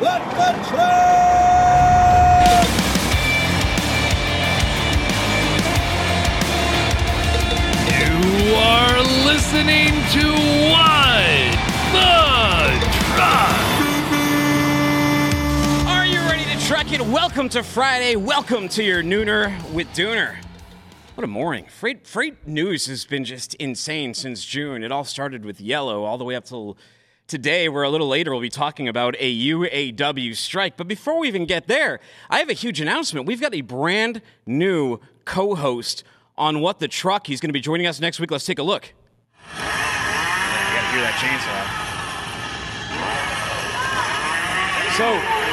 Let the truck! You are listening to What the Truck. Are you ready to truck it? Welcome to Friday. Welcome to your nooner with Dooner. What a morning. Freight, freight news has been just insane since June. It all started with yellow all the way up till today, we're a little later we'll be talking about a UAW strike. But before we even get there, I have a huge announcement. We've got a brand new co host on What the Truck. He's going to be joining us next week. Let's take a look. You got to hear that chainsaw. So,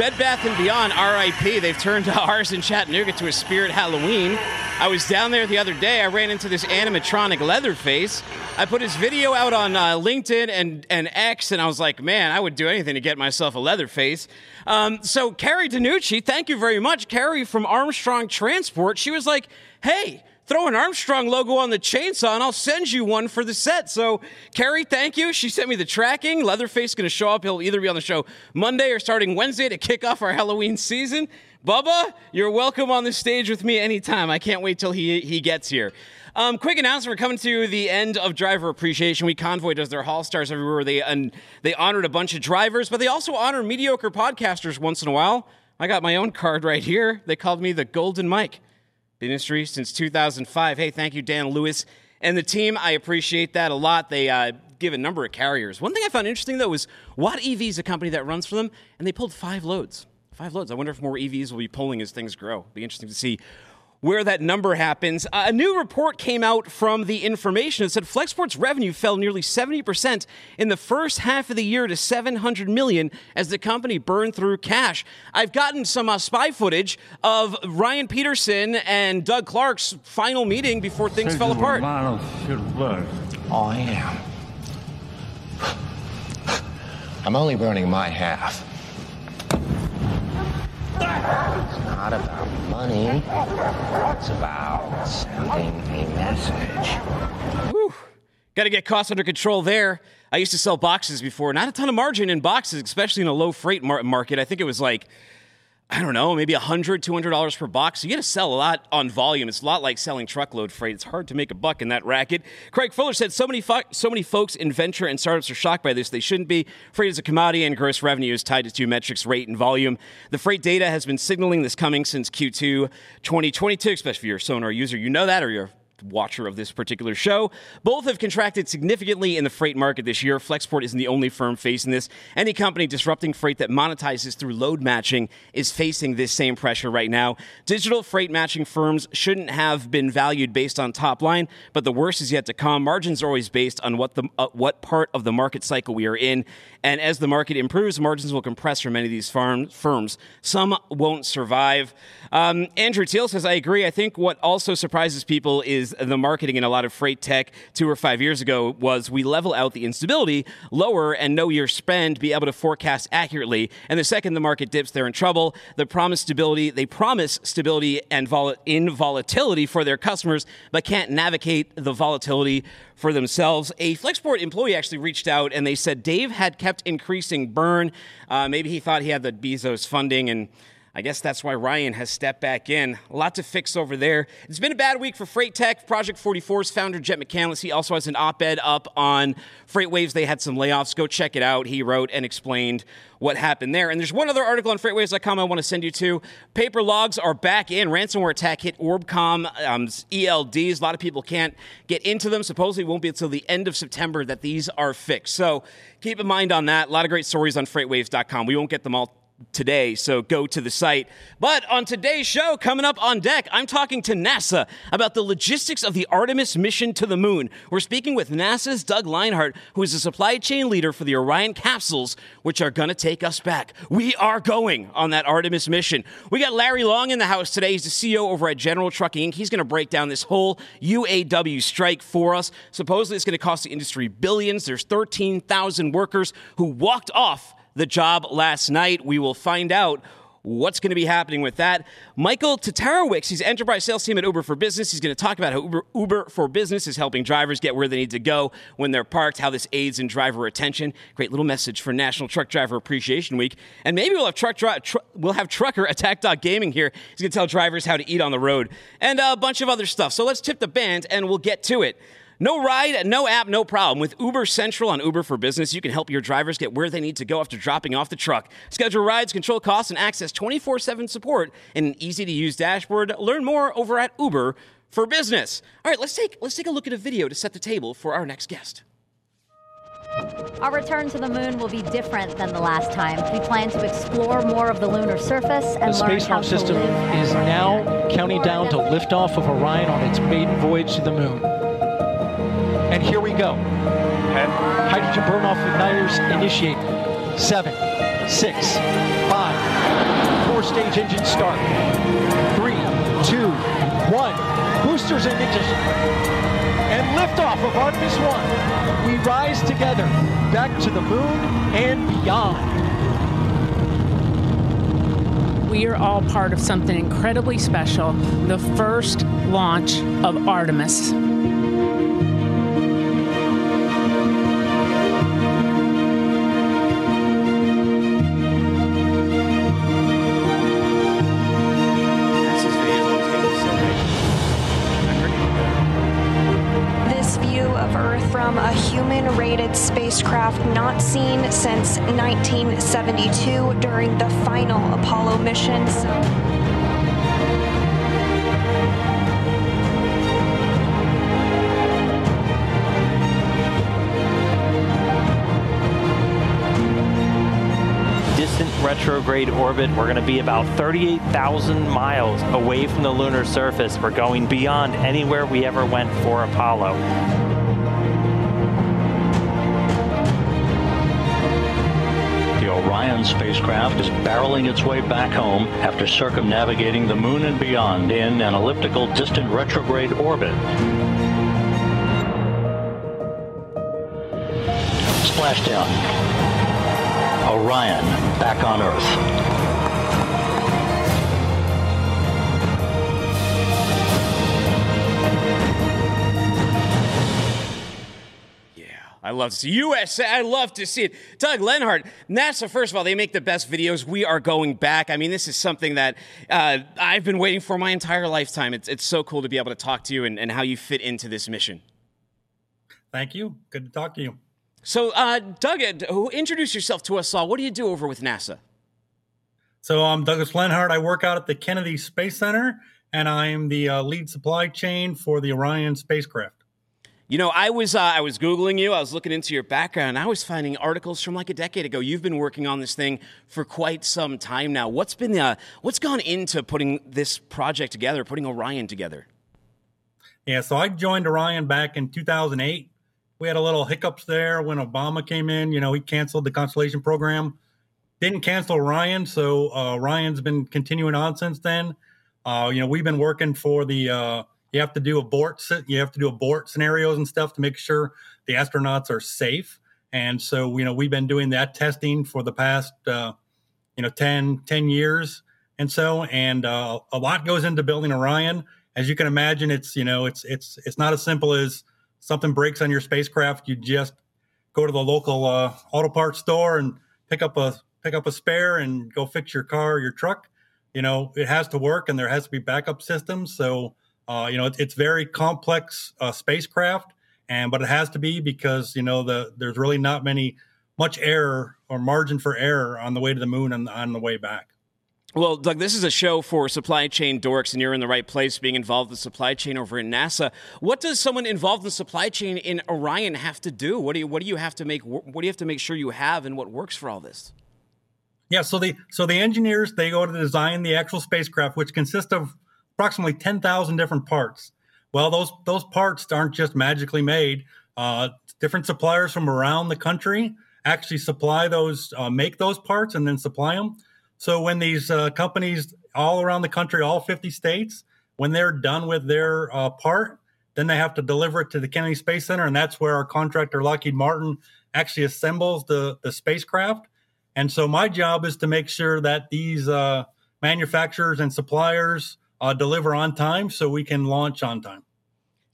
Bed Bath and Beyond, RIP, they've turned ours in Chattanooga to a spirit Halloween. I was down there the other day. I ran into this animatronic Leatherface. I put his video out on uh, LinkedIn and, and X, and I was like, man, I would do anything to get myself a Leatherface. Um, so, Carrie Danucci, thank you very much. Carrie from Armstrong Transport, she was like, hey, throw an Armstrong logo on the chainsaw and I'll send you one for the set. So, Carrie, thank you. She sent me the tracking. Leatherface going to show up. He'll either be on the show Monday or starting Wednesday to kick off our Halloween season. Bubba, you're welcome on the stage with me anytime. I can't wait till he, he gets here. Um, quick announcement: We're coming to the end of Driver Appreciation Week. Convoy does their Haul Stars everywhere. They and they honored a bunch of drivers, but they also honor mediocre podcasters once in a while. I got my own card right here. They called me the Golden Mike. Industry since 2005. Hey, thank you, Dan Lewis and the team. I appreciate that a lot. They uh, give a number of carriers. One thing I found interesting though was Watt EV is a company that runs for them, and they pulled five loads. Five loads. I wonder if more EVs will be pulling as things grow. It'll be interesting to see where that number happens. Uh, a new report came out from the information that said Flexport's revenue fell nearly 70% in the first half of the year to 700 million as the company burned through cash. I've gotten some uh, spy footage of Ryan Peterson and Doug Clark's final meeting before things fell apart. I am. I'm only burning my half. It's not about money. It's about sending a message. Got to get costs under control there. I used to sell boxes before, not a ton of margin in boxes, especially in a low freight mar- market. I think it was like, I don't know, maybe $100, $200 per box. So you got to sell a lot on volume. It's a lot like selling truckload freight. It's hard to make a buck in that racket. Craig Fuller said so many, fo- so many folks in venture and startups are shocked by this. They shouldn't be. Freight is a commodity and gross revenue is tied to two metrics, rate and volume. The freight data has been signaling this coming since Q2 2022, especially if you're a Sonar user. You know that or you're watcher of this particular show. Both have contracted significantly in the freight market this year. Flexport isn't the only firm facing this. Any company disrupting freight that monetizes through load matching is facing this same pressure right now. Digital freight matching firms shouldn't have been valued based on top line, but the worst is yet to come. Margins are always based on what the uh, what part of the market cycle we are in, and as the market improves, margins will compress for many of these farm, firms. Some won't survive. Um, Andrew Teal says, "I agree. I think what also surprises people is the marketing in a lot of freight tech two or five years ago was we level out the instability, lower and know your spend, be able to forecast accurately. And the second the market dips, they're in trouble. The promise stability, they promise stability and vol- in volatility for their customers, but can't navigate the volatility for themselves. A Flexport employee actually reached out and they said Dave had kept increasing burn. Uh, maybe he thought he had the Bezos funding and I guess that's why Ryan has stepped back in. A lot to fix over there. It's been a bad week for Freight Tech. Project 44's founder, Jett McCandless, he also has an op ed up on FreightWaves. They had some layoffs. Go check it out. He wrote and explained what happened there. And there's one other article on FreightWaves.com I want to send you to. Paper logs are back in. Ransomware attack hit ORBCOMM um, ELDs. A lot of people can't get into them. Supposedly, won't be until the end of September that these are fixed. So keep in mind on that. A lot of great stories on FreightWaves.com. We won't get them all today, so go to the site. But on today's show, coming up on deck, I'm talking to NASA about the logistics of the Artemis mission to the moon. We're speaking with NASA's Doug Lenhardt, who is a supply chain leader for the Orion capsules, which are going to take us back. We are going on that Artemis mission. We got Larry Long in the house today. He's the CEO over at General Trucking Inc. He's going to break down this whole UAW strike for us. Supposedly, it's going to cost the industry billions. There's 13,000 workers who walked off the job last night. We will find out what's going to be happening with that. Michael Tatarowicz, he's enterprise sales team at Uber for Business. He's going to talk about how Uber, Uber for Business is helping drivers get where they need to go when they're parked, how this aids in driver retention. Great little message for National Truck Driver Appreciation Week. And maybe we'll have truck dri- tr- we'll have trucker Attack Dog Gaming here. He's going to tell drivers how to eat on the road and a bunch of other stuff. So let's tip the band and we'll get to it. No ride, no app, no problem. With Uber Central on Uber for Business, you can help your drivers get where they need to go after dropping off the truck. Schedule rides, control costs, and access 24 7 support in an easy to use dashboard. Learn more over at Uber for Business. All right, let's take, let's take a look at a video to set the table for our next guest. Our return to the moon will be different than the last time. We plan to explore more of the lunar surface and the learn space how launch to system live is now counting down to liftoff of Orion on its maiden voyage to the moon. And here we go. Hydrogen burn-off igniters initiate. Seven, six, five, four-stage engine start. Three, two, one. Boosters in ignition. And liftoff of Artemis 1. We rise together back to the moon and beyond. We are all part of something incredibly special the first launch of Artemis. Not seen since 1972 during the final Apollo missions. distant retrograde orbit. We're going to be about 38,000 miles away from the lunar surface. We're going beyond anywhere we ever went for Apollo. Orion spacecraft is barreling its way back home after circumnavigating the moon and beyond in an elliptical distant retrograde orbit. Splashdown. Orion back on Earth. Love to see USA. I love to see it. Doug Lenhardt, NASA. First of all, they make the best videos. We are going back. I mean, this is something that uh, I've been waiting for my entire lifetime. It's it's so cool to be able to talk to you and, and how you fit into this mission. Thank you. Good to talk to you. So, uh, Doug, uh, introduce yourself to us all? What do you do over with NASA? So I'm Douglas Lenhardt. I work out at the Kennedy Space Center, and I'm the uh, lead supply chain for the Orion spacecraft. You know, I was uh, I was googling you. I was looking into your background. I was finding articles from like a decade ago. You've been working on this thing for quite some time now. What's been uh, what's gone into putting this project together, putting Orion together? Yeah, so I joined Orion back in 2008. We had a little hiccups there when Obama came in. You know, he canceled the Constellation program, didn't cancel Orion, so uh, Orion's been continuing on since then. Uh, you know, we've been working for the. You have to do abort. You have to do abort scenarios and stuff to make sure the astronauts are safe. And so, you know, we've been doing that testing for the past, uh, you know, 10, 10 years and so, and uh, a lot goes into building Orion. As you can imagine, it's you know, it's it's it's not as simple as something breaks on your spacecraft. You just go to the local uh, auto parts store and pick up a pick up a spare and go fix your car or your truck. You know, it has to work, and there has to be backup systems. So, uh, you know, it, it's very complex uh, spacecraft, and but it has to be because you know the there's really not many much error or margin for error on the way to the moon and on the way back. Well, Doug, this is a show for supply chain dorks, and you're in the right place being involved in supply chain over in NASA. What does someone involved in supply chain in Orion have to do? What do you what do you have to make what do you have to make sure you have and what works for all this? Yeah, so the so the engineers they go to design the actual spacecraft, which consists of approximately ten thousand different parts. Well, those those parts aren't just magically made. Uh, different suppliers from around the country actually supply those, uh, make those parts, and then supply them. So when these uh, companies all around the country, all 50 states, when they're done with their uh, part, then they have to deliver it to the Kennedy Space Center, and that's where our contractor Lockheed Martin actually assembles the the spacecraft. And so my job is to make sure that these uh, manufacturers and suppliers uh, deliver on time so we can launch on time.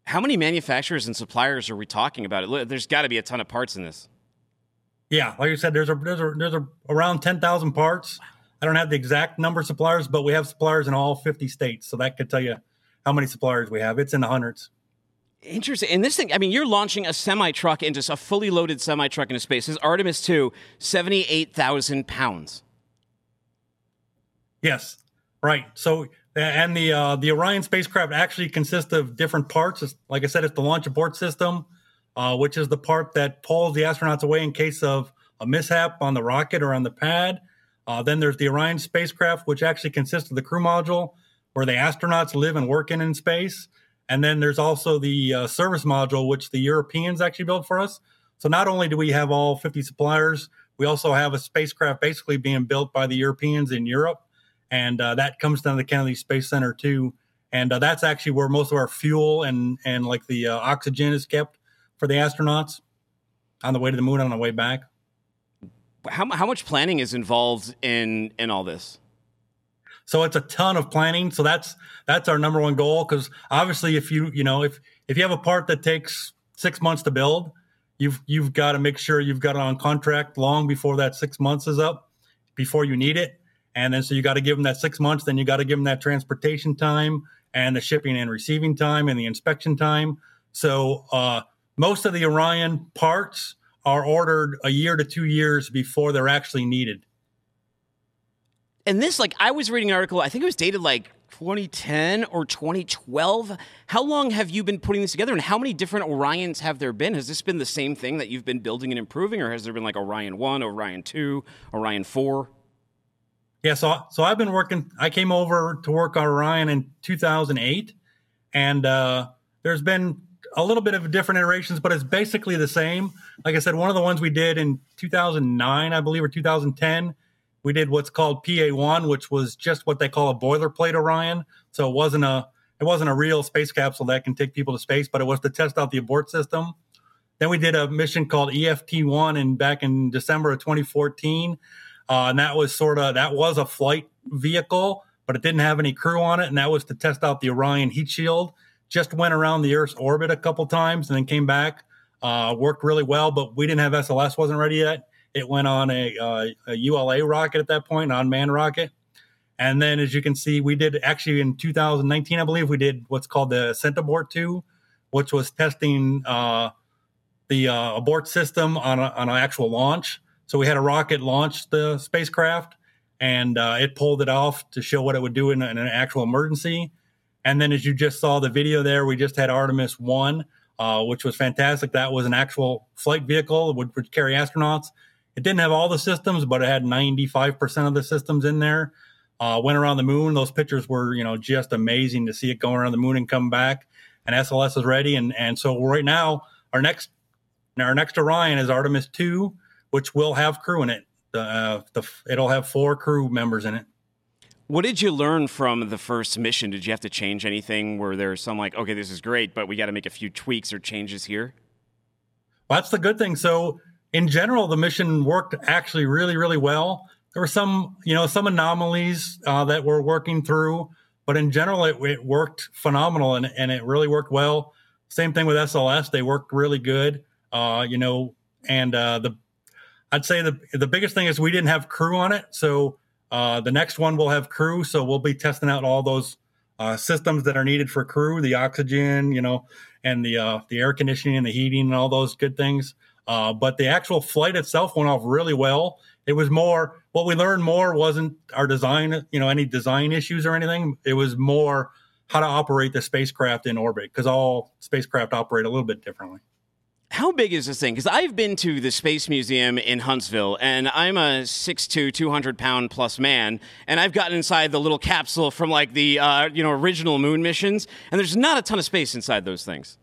How many manufacturers and suppliers are we talking about? There's got to be a ton of parts in this. Yeah, like I said, there's a there's a there's a around ten thousand parts. I don't have the exact number of suppliers, but we have suppliers in all 50 states, so that could tell you how many suppliers we have. It's in the hundreds. Interesting. And this thing, I mean, you're launching a semi truck into a fully loaded semi truck into space. This Artemis 2, 78,000 pounds. Yes, right. So, and the uh, the Orion spacecraft actually consists of different parts. It's, like I said, it's the launch abort system, uh, which is the part that pulls the astronauts away in case of a mishap on the rocket or on the pad. Uh, then there's the Orion spacecraft, which actually consists of the crew module where the astronauts live and work in in space. And then there's also the uh, service module, which the Europeans actually built for us. So not only do we have all 50 suppliers, we also have a spacecraft basically being built by the Europeans in Europe. And uh, that comes down to the Kennedy Space Center too. And uh, that's actually where most of our fuel and, and like the uh, oxygen is kept for the astronauts on the way to the moon on the way back. How, how much planning is involved in, in all this? So it's a ton of planning. So that's that's our number one goal because obviously, if you you know if if you have a part that takes six months to build, you've you've got to make sure you've got it on contract long before that six months is up, before you need it, and then so you got to give them that six months. Then you got to give them that transportation time and the shipping and receiving time and the inspection time. So uh, most of the Orion parts are ordered a year to two years before they're actually needed and this, like, I was reading an article, I think it was dated like 2010 or 2012. How long have you been putting this together, and how many different Orions have there been? Has this been the same thing that you've been building and improving, or has there been like Orion 1, Orion 2, Orion 4? Yeah, so so I've been working. I came over to work on Orion in 2008, and uh, there's been a little bit of different iterations, but it's basically the same. Like I said, one of the ones we did in 2009, I believe, or 2010 we did what's called PA1, which was just what they call a boilerplate Orion. So it wasn't a it wasn't a real space capsule that can take people to space, but it was to test out the abort system. Then we did a mission called EFT1 and back in December of 2014. Uh, and that was sort of that was a flight vehicle, but it didn't have any crew on it, and that was to test out the Orion heat shield. Just went around the Earth's orbit a couple times and then came back. Uh, worked really well, but we didn't have SLS, wasn't ready yet. It went on a, uh, a ULA rocket at that point, an unmanned rocket. And then, as you can see, we did actually in 2019, I believe, we did what's called the Ascent Abort 2, which was testing uh, the uh, abort system on, a, on an actual launch. So we had a rocket launch the spacecraft and uh, it pulled it off to show what it would do in, in, an actual emergency. And then, as you just saw the video there, we just had Artemis 1, uh, which was fantastic. That was an actual flight vehicle that would, would carry astronauts. It didn't have all the systems, but it had 95% of the systems in there. Uh, went around the moon. Those pictures were, you know, just amazing to see it going around the moon and come back. And SLS is ready. And and so right now, our next our next Orion is Artemis two, which will have crew in it. The, uh, the it'll have four crew members in it. What did you learn from the first mission? Did you have to change anything? Were there some like, okay, this is great, but we got to make a few tweaks or changes here? Well, that's the good thing. So in general, the mission worked actually really, really well. There were some, you know, some anomalies uh, that we're working through, but in general, it, it worked phenomenal and, and it really worked well. Same thing with SLS; they worked really good. Uh, you know, and uh, the I'd say the the biggest thing is we didn't have crew on it, so uh, the next one will have crew. So we'll be testing out all those uh, systems that are needed for crew, the oxygen, you know, and the uh, the air conditioning and the heating and all those good things. Uh, but the actual flight itself went off really well. It was more what we learned more wasn't our design, you know, any design issues or anything. It was more how to operate the spacecraft in orbit because all spacecraft operate a little bit differently. How big is this thing? Because I've been to the Space Museum in Huntsville, and I'm a 6'2", 200 pound plus man, and I've gotten inside the little capsule from like the uh, you know original moon missions, and there's not a ton of space inside those things.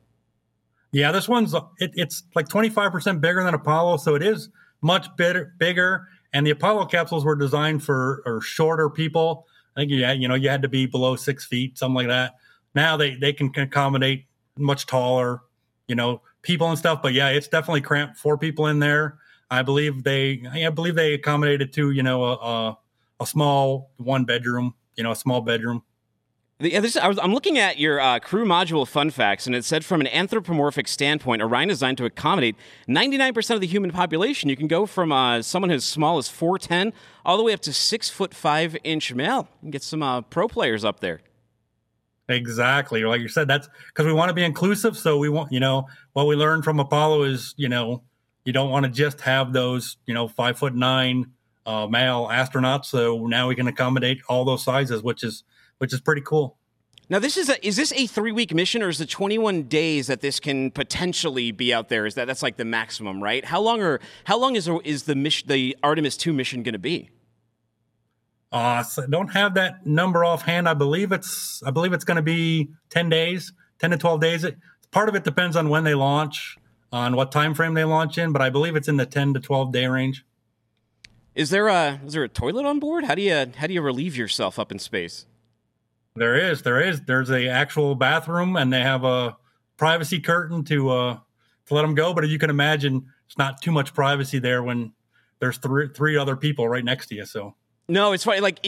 Yeah, this one's it, it's like 25% bigger than Apollo, so it is much bigger, bigger. And the Apollo capsules were designed for or shorter people. I think had, you know you had to be below six feet, something like that. Now they they can accommodate much taller, you know, people and stuff. But yeah, it's definitely cramped. Four people in there. I believe they I believe they accommodated to you know a, a, a small one bedroom, you know, a small bedroom. Yeah, this, I I'm looking at your uh, crew module fun facts, and it said from an anthropomorphic standpoint, Orion is designed to accommodate 99% of the human population. You can go from uh, someone as small as 4'10 all the way up to six foot five inch male. Get some uh, pro players up there. Exactly. Like you said, that's because we want to be inclusive. So we want, you know, what we learned from Apollo is, you know, you don't want to just have those, you know, five foot nine uh, male astronauts. So now we can accommodate all those sizes, which is which is pretty cool. Now, this is a, is this a three week mission, or is it 21 days that this can potentially be out there? Is that that's like the maximum, right? How long are how long is is the mission the Artemis two mission going to be? Uh, so don't have that number offhand. I believe it's I believe it's going to be 10 days, 10 to 12 days. It, part of it depends on when they launch, on what time frame they launch in, but I believe it's in the 10 to 12 day range. Is there a is there a toilet on board? How do you how do you relieve yourself up in space? There is, there is. There's a actual bathroom, and they have a privacy curtain to uh to let them go. But as you can imagine, it's not too much privacy there when there's three three other people right next to you. So no, it's funny. Like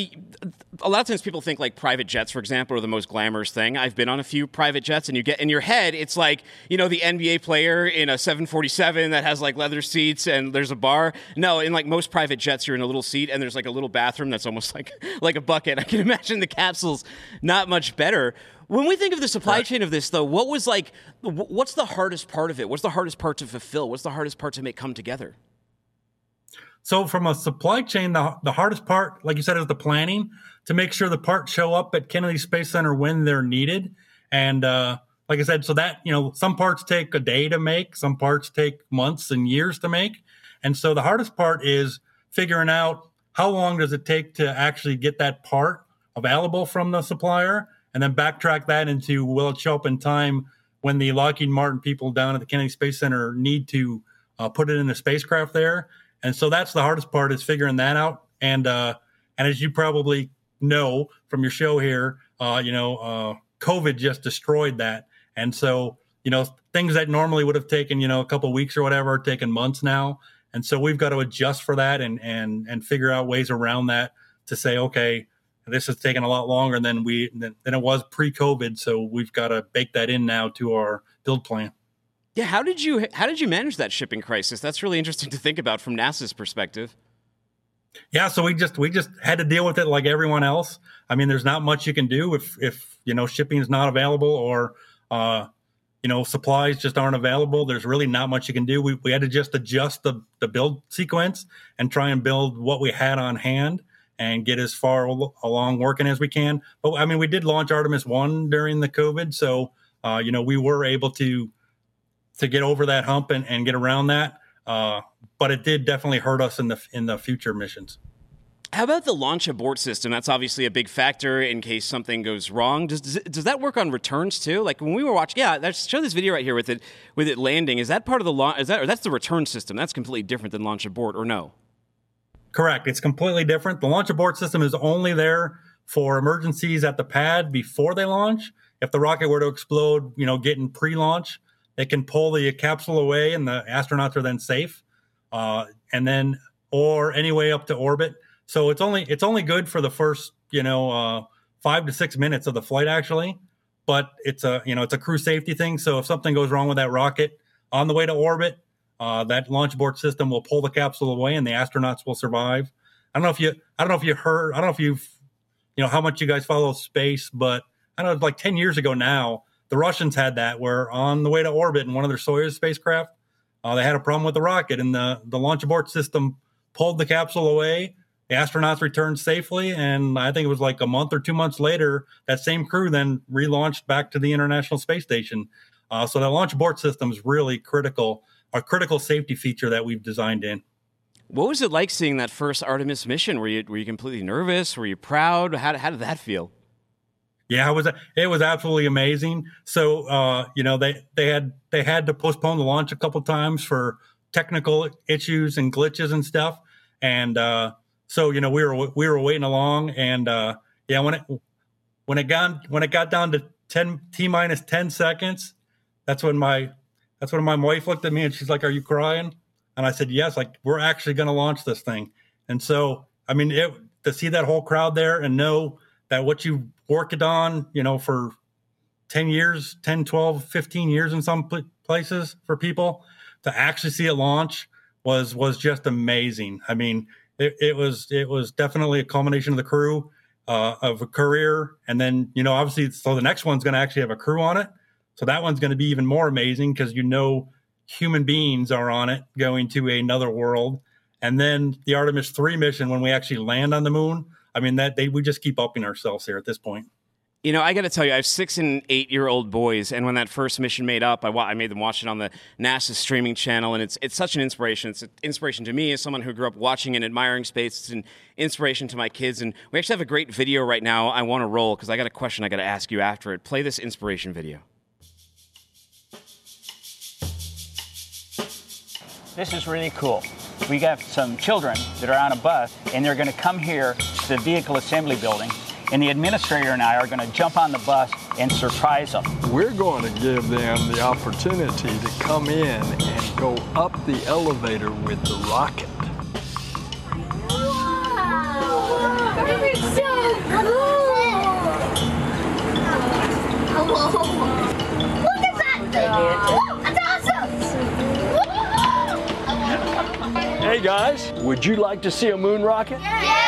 a lot of times, people think like private jets, for example, are the most glamorous thing. I've been on a few private jets, and you get in your head, it's like you know the NBA player in a 747 that has like leather seats and there's a bar. No, in like most private jets, you're in a little seat and there's like a little bathroom that's almost like like a bucket. I can imagine the capsules not much better. When we think of the supply chain of this, though, what was like, what's the hardest part of it? What's the hardest part to fulfill? What's the hardest part to make come together? So from a supply chain, the, the hardest part, like you said, is the planning to make sure the parts show up at Kennedy Space Center when they're needed. And uh, like I said, so that, you know, some parts take a day to make, some parts take months and years to make. And so the hardest part is figuring out how long does it take to actually get that part available from the supplier and then backtrack that into will it show up in time when the Lockheed Martin people down at the Kennedy Space Center need to uh, put it in the spacecraft there and so that's the hardest part is figuring that out. And uh, and as you probably know from your show here, uh, you know, uh, COVID just destroyed that. And so you know things that normally would have taken you know a couple weeks or whatever are taking months now. And so we've got to adjust for that and and and figure out ways around that to say okay. This is taking a lot longer than we than, than it was pre-COVID, so we've got to bake that in now to our build plan. Yeah, how did you how did you manage that shipping crisis? That's really interesting to think about from NASA's perspective. Yeah, so we just we just had to deal with it like everyone else. I mean, there's not much you can do if if you know shipping is not available or uh, you know supplies just aren't available. There's really not much you can do. We we had to just adjust the the build sequence and try and build what we had on hand and get as far along working as we can. But I mean, we did launch Artemis one during the COVID, so uh, you know we were able to to get over that hump and, and get around that. Uh, but it did definitely hurt us in the in the future missions. How about the launch abort system? That's obviously a big factor in case something goes wrong. Does, does, does that work on returns too? Like when we were watching, yeah, let's show this video right here with it with it landing. Is that part of the launch? Is that or that's the return system? That's completely different than launch abort, or no? Correct. It's completely different. The launch abort system is only there for emergencies at the pad before they launch. If the rocket were to explode, you know, getting pre-launch, they can pull the capsule away, and the astronauts are then safe, uh, and then or anyway up to orbit. So it's only it's only good for the first you know uh, five to six minutes of the flight actually, but it's a you know it's a crew safety thing. So if something goes wrong with that rocket on the way to orbit, uh, that launch abort system will pull the capsule away, and the astronauts will survive. I don't know if you I don't know if you heard I don't know if you've you know how much you guys follow space, but I don't know like ten years ago now the Russians had that where on the way to orbit in one of their Soyuz spacecraft, uh, they had a problem with the rocket and the, the launch abort system pulled the capsule away. The astronauts returned safely. And I think it was like a month or two months later, that same crew then relaunched back to the International Space Station. Uh, so the launch abort system is really critical, a critical safety feature that we've designed in. What was it like seeing that first Artemis mission? Were you, were you completely nervous? Were you proud? How, how did that feel? Yeah, it was it was absolutely amazing. So uh, you know they they had they had to postpone the launch a couple times for technical issues and glitches and stuff. And uh, so you know we were we were waiting along, and uh, yeah, when it when it got when it got down to ten t minus ten seconds, that's when my that's when my wife looked at me and she's like, "Are you crying?" And I said, yes, like we're actually going to launch this thing. And so, I mean, it, to see that whole crowd there and know that what you worked on, you know, for 10 years, 10, 12, 15 years in some places for people to actually see it launch was, was just amazing. I mean, it, it was, it was definitely a culmination of the crew, uh, of a career. And then, you know, obviously, so the next one's going to actually have a crew on it. So that one's going to be even more amazing because you know human beings are on it going to another world. And then the Artemis 3 mission, when we actually land on the moon, I mean, that they we just keep upping ourselves here at this point. You know, I got to tell you, I have six and eight year old boys, and when that first mission made up, I, I made them watch it on the NASA streaming channel, and it's it's such an inspiration. It's an inspiration to me as someone who grew up watching and admiring space. It's an inspiration to my kids, and we actually have a great video right now. I want to roll because I got a question I got to ask you after it. Play this inspiration video. This is really cool. We got some children that are on a bus, and they're going to come here to the vehicle assembly building, and the administrator and I are going to jump on the bus and surprise them. We're going to give them the opportunity to come in and go up the elevator with the rocket. Wow! It's so cool! Look at that thing! That's awesome! Hey guys, would you like to see a moon rocket? Yeah!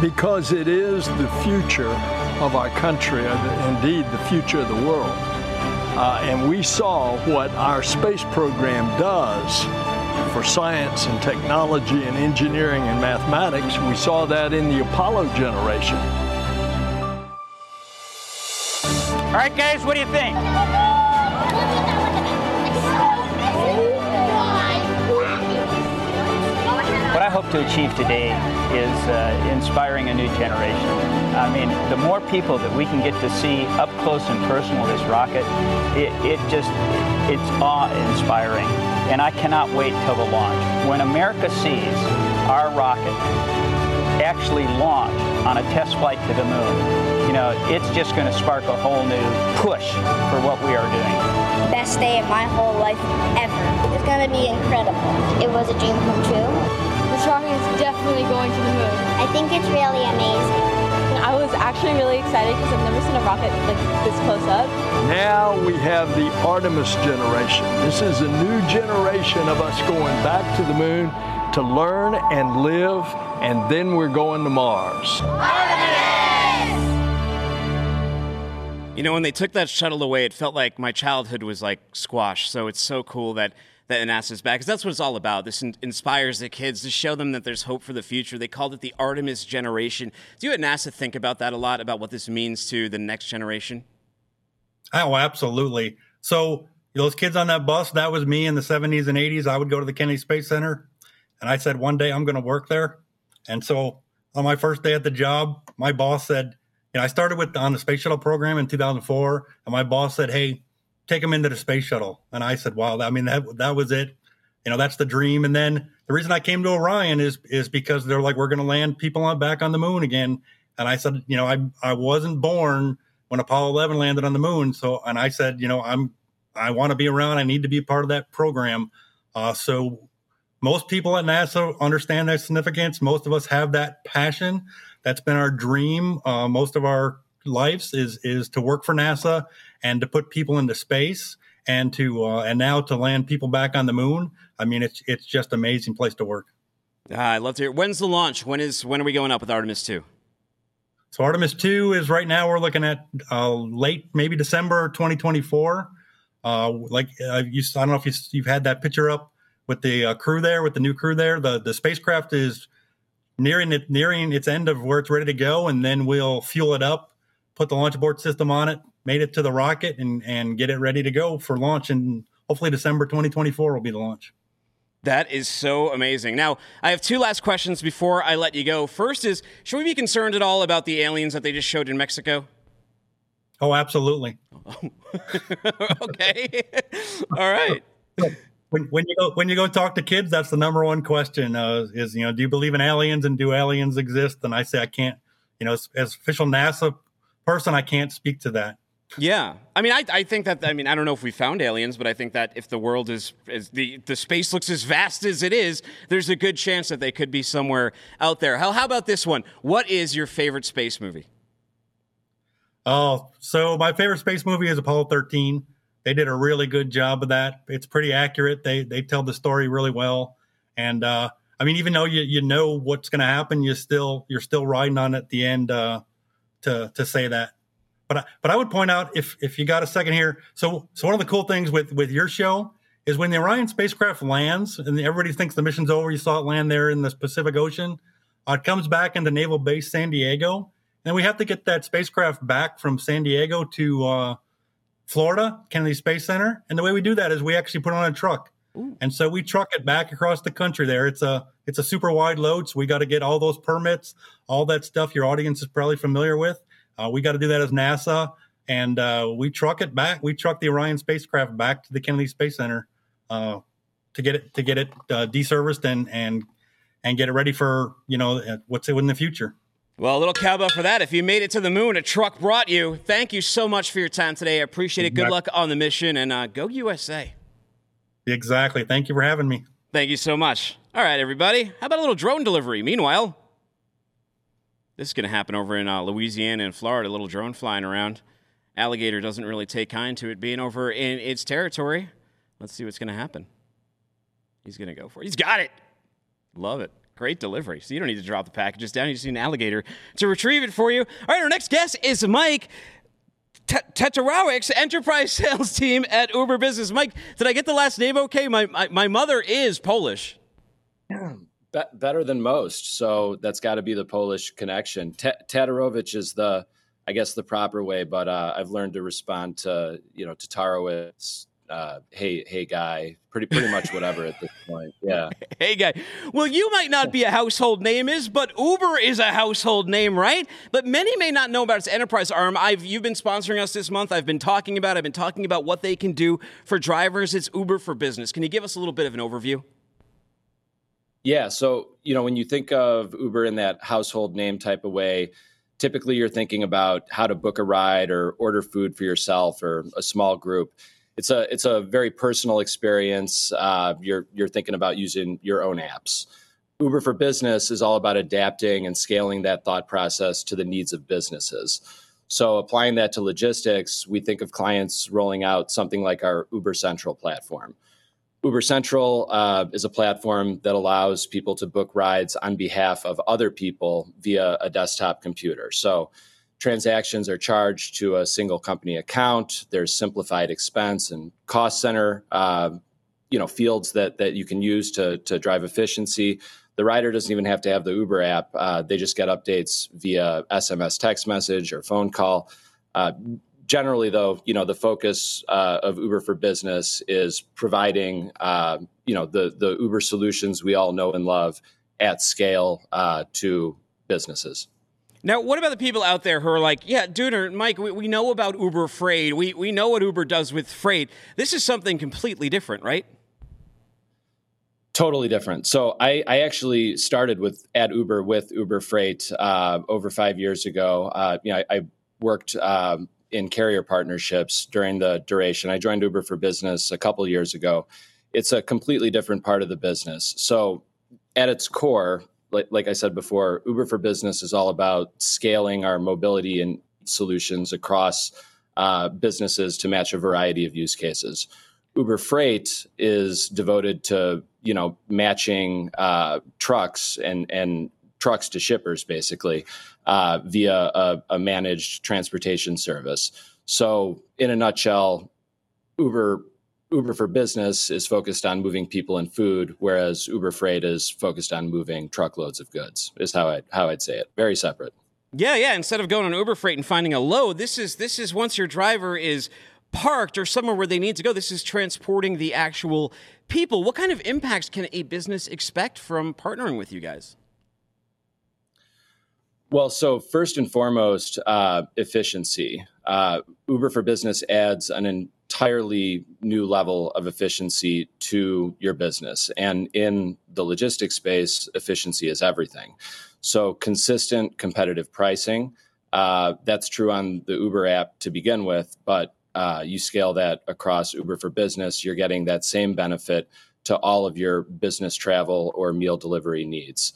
Because it is the future of our country, indeed the future of the world. Uh, and we saw what our space program does for science and technology and engineering and mathematics. We saw that in the Apollo generation. All right, guys, what do you think? I hope to achieve today is uh, inspiring a new generation. I mean, the more people that we can get to see up close and personal this rocket, it, it just, it's awe-inspiring. And I cannot wait till the launch. When America sees our rocket actually launch on a test flight to the moon, you know, it's just going to spark a whole new push for what we are doing. Best day of my whole life ever. It's going to be incredible. It was a dream come true. This rocket is definitely going to the moon. I think it's really amazing. I was actually really excited because I've never seen a rocket like this close up. Now we have the Artemis generation. This is a new generation of us going back to the moon to learn and live, and then we're going to Mars. Artemis! You know, when they took that shuttle away, it felt like my childhood was like squashed. So it's so cool that that NASA's back because that's what it's all about. This in- inspires the kids to show them that there's hope for the future. They called it the Artemis generation. Do you at NASA think about that a lot about what this means to the next generation? Oh, absolutely. So those kids on that bus, that was me in the 70s and 80s. I would go to the Kennedy Space Center, and I said one day I'm going to work there. And so on my first day at the job, my boss said, you know, I started with on the space shuttle program in 2004, and my boss said, "Hey, take them into the space shuttle. And I said, wow, I mean, that, that was it. You know, that's the dream. And then the reason I came to Orion is, is because they're like, we're going to land people on back on the moon again. And I said, you know, I, I wasn't born when Apollo 11 landed on the moon. So, and I said, you know, I'm, I want to be around. I need to be part of that program. Uh, so most people at NASA understand that significance. Most of us have that passion. That's been our dream. Uh, most of our lives is is to work for NASA and to put people into space and to uh, and now to land people back on the moon. I mean, it's it's just amazing place to work. Uh, I love to hear. When's the launch? When is when are we going up with Artemis two? So Artemis two is right now we're looking at uh, late maybe December 2024. Uh, like uh, you, I don't know if you, you've had that picture up with the uh, crew there, with the new crew there. The the spacecraft is nearing it nearing its end of where it's ready to go, and then we'll fuel it up put the launch abort system on it, made it to the rocket, and and get it ready to go for launch. And hopefully, December 2024 will be the launch. That is so amazing. Now, I have two last questions before I let you go. First is, should we be concerned at all about the aliens that they just showed in Mexico? Oh, absolutely. okay. all right. When, when you go when you go talk to kids, that's the number one question. Uh, is you know, do you believe in aliens and do aliens exist? And I say I can't. You know, as, as official NASA person, I can't speak to that. Yeah, I mean, I, I think that I mean I don't know if we found aliens, but I think that if the world is, is the the space looks as vast as it is, there's a good chance that they could be somewhere out there. How how about this one? What is your favorite space movie? Oh, so my favorite space movie is Apollo 13. They did a really good job of that. It's pretty accurate. They they tell the story really well, and uh, I mean, even though you you know what's going to happen, you still you're still riding on at the end uh, to to say that. But I, but I would point out if if you got a second here. So so one of the cool things with with your show is when the Orion spacecraft lands and everybody thinks the mission's over. You saw it land there in the Pacific Ocean. Uh, it comes back into Naval Base San Diego, and we have to get that spacecraft back from San Diego to uh, Florida Kennedy Space Center. And the way we do that is we actually put it on a truck. And so we truck it back across the country there. It's a it's a super wide load, so we got to get all those permits, all that stuff your audience is probably familiar with. Uh, we got to do that as NASA, and uh, we truck it back. We truck the Orion spacecraft back to the Kennedy Space Center uh, to get it to get it uh, deserviced and and and get it ready for you know uh, what's it in the future. Well, a little cowbell for that. If you made it to the moon, a truck brought you. Thank you so much for your time today. I appreciate it. Good luck on the mission, and uh, go USA. Exactly. Thank you for having me. Thank you so much. All right, everybody. How about a little drone delivery? Meanwhile, this is going to happen over in uh, Louisiana and Florida. A little drone flying around. Alligator doesn't really take kind to it being over in its territory. Let's see what's going to happen. He's going to go for it. He's got it. Love it. Great delivery. So you don't need to drop the packages down. You just need an alligator to retrieve it for you. All right, our next guest is Mike Tatarowicz enterprise sales team at Uber Business. Mike, did I get the last name okay? My my, my mother is Polish. Be- better than most, so that's got to be the Polish connection. T- Tatarowicz is the, I guess, the proper way, but uh, I've learned to respond to you know Tatarowicz. Uh, hey, hey, guy, pretty pretty much whatever at this point. Yeah. Hey, guy. Well, you might not be a household name, is but Uber is a household name, right? But many may not know about its enterprise arm. I've you've been sponsoring us this month. I've been talking about. I've been talking about what they can do for drivers. It's Uber for Business. Can you give us a little bit of an overview? Yeah. So, you know, when you think of Uber in that household name type of way, typically you're thinking about how to book a ride or order food for yourself or a small group. It's a it's a very personal experience. Uh, you're you're thinking about using your own apps. Uber for Business is all about adapting and scaling that thought process to the needs of businesses. So, applying that to logistics, we think of clients rolling out something like our Uber Central platform. Uber Central uh, is a platform that allows people to book rides on behalf of other people via a desktop computer. So transactions are charged to a single company account. There's simplified expense and cost center, uh, you know, fields that that you can use to to drive efficiency. The rider doesn't even have to have the Uber app. Uh, they just get updates via SMS text message or phone call. Uh, generally though you know the focus uh, of uber for business is providing uh, you know the the uber solutions we all know and love at scale uh, to businesses now, what about the people out there who are like, yeah, dude, or Mike, we, we know about Uber Freight. We, we know what Uber does with freight. This is something completely different, right? Totally different. So I, I actually started with at Uber with Uber Freight uh, over five years ago. Uh, you know, I, I worked um, in carrier partnerships during the duration. I joined Uber for Business a couple years ago. It's a completely different part of the business. So, at its core, like, like I said before, Uber for Business is all about scaling our mobility and solutions across uh, businesses to match a variety of use cases. Uber Freight is devoted to you know matching uh, trucks and and trucks to shippers basically uh, via a, a, managed transportation service. So, in a nutshell, Uber Uber for Business is focused on moving people and food, whereas Uber Freight is focused on moving truckloads of goods. Is how I how I'd say it. Very separate. Yeah, yeah. Instead of going on Uber Freight and finding a load, this is this is once your driver is parked or somewhere where they need to go. This is transporting the actual people. What kind of impacts can a business expect from partnering with you guys? Well, so first and foremost, uh, efficiency. Uh, Uber for Business adds an entirely new level of efficiency to your business. And in the logistics space, efficiency is everything. So, consistent competitive pricing, Uh, that's true on the Uber app to begin with, but uh, you scale that across Uber for Business, you're getting that same benefit to all of your business travel or meal delivery needs.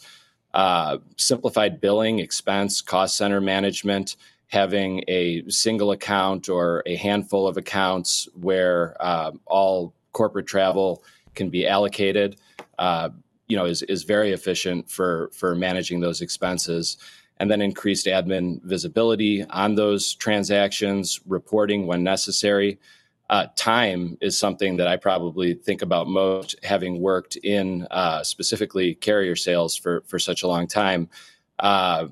Uh, simplified billing, expense, cost center management, having a single account or a handful of accounts where uh, all corporate travel can be allocated, uh, you know, is, is very efficient for, for managing those expenses. And then increased admin visibility on those transactions, reporting when necessary. Uh, time is something that I probably think about most, having worked in uh, specifically carrier sales for for such a long time. Uh,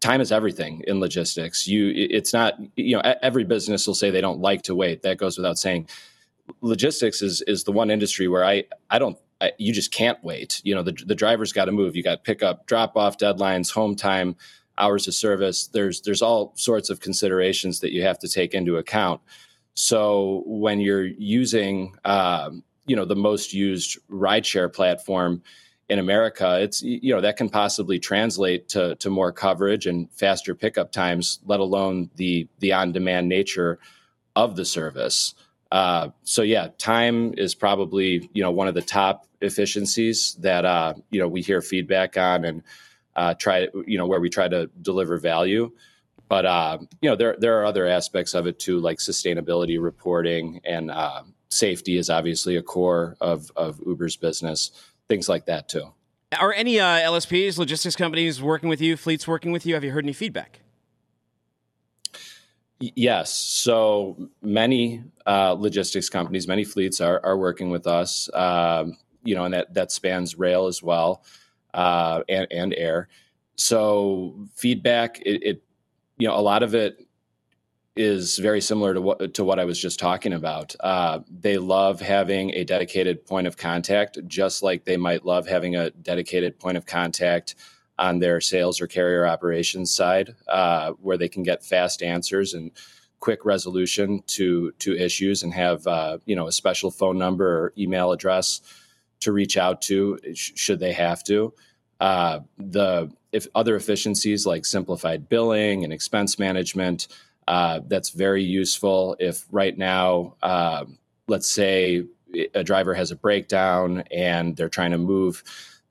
time is everything in logistics. You, it's not you know every business will say they don't like to wait. That goes without saying. Logistics is is the one industry where I I don't I, you just can't wait. You know the the driver's got to move. You got pickup, drop off deadlines, home time, hours of service. There's there's all sorts of considerations that you have to take into account. So when you're using, um, you know, the most used rideshare platform in America, it's you know that can possibly translate to to more coverage and faster pickup times, let alone the the on demand nature of the service. Uh, so yeah, time is probably you know one of the top efficiencies that uh, you know we hear feedback on and uh, try you know where we try to deliver value. But uh, you know, there there are other aspects of it too, like sustainability reporting and uh, safety is obviously a core of of Uber's business. Things like that too. Are any uh, LSPs, logistics companies, working with you? Fleets working with you? Have you heard any feedback? Yes. So many uh, logistics companies, many fleets are, are working with us. Um, you know, and that that spans rail as well uh, and, and air. So feedback, it, it you know, a lot of it is very similar to what to what I was just talking about. Uh, they love having a dedicated point of contact, just like they might love having a dedicated point of contact on their sales or carrier operations side, uh, where they can get fast answers and quick resolution to to issues, and have uh, you know a special phone number or email address to reach out to should they have to. Uh, the if other efficiencies like simplified billing and expense management, uh, that's very useful. If right now, uh, let's say a driver has a breakdown and they're trying to move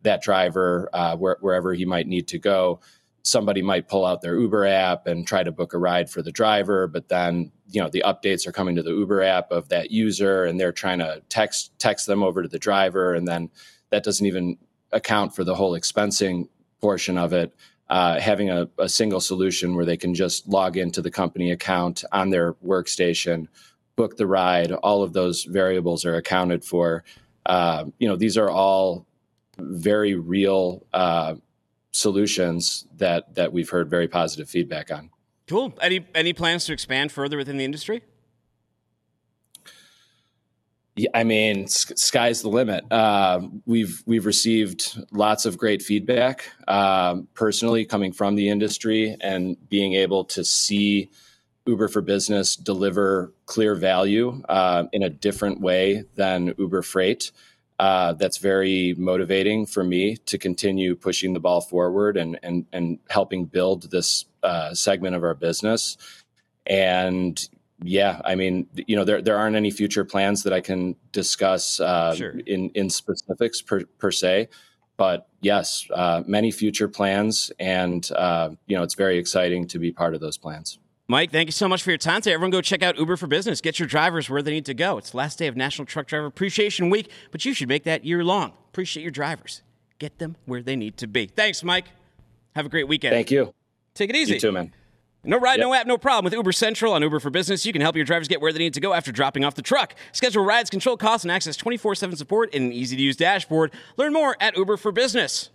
that driver uh, where, wherever he might need to go, somebody might pull out their Uber app and try to book a ride for the driver, but then you know the updates are coming to the Uber app of that user, and they're trying to text text them over to the driver, and then that doesn't even account for the whole expensing portion of it, uh, having a, a, single solution where they can just log into the company account on their workstation, book the ride, all of those variables are accounted for. Uh, you know, these are all very real uh, solutions that that we've heard very positive feedback on. Cool. Any any plans to expand further within the industry? I mean, sky's the limit. Uh, we've we've received lots of great feedback um, personally coming from the industry, and being able to see Uber for Business deliver clear value uh, in a different way than Uber Freight. Uh, that's very motivating for me to continue pushing the ball forward and and and helping build this uh, segment of our business. And yeah, I mean, you know, there there aren't any future plans that I can discuss uh, sure. in in specifics per, per se, but yes, uh, many future plans, and uh, you know, it's very exciting to be part of those plans. Mike, thank you so much for your time today. Everyone, go check out Uber for Business. Get your drivers where they need to go. It's the last day of National Truck Driver Appreciation Week, but you should make that year long. Appreciate your drivers. Get them where they need to be. Thanks, Mike. Have a great weekend. Thank you. Take it easy. You too, man. No ride, yep. no app, no problem. With Uber Central on Uber for Business, you can help your drivers get where they need to go after dropping off the truck. Schedule rides, control costs, and access 24 7 support in an easy to use dashboard. Learn more at Uber for Business.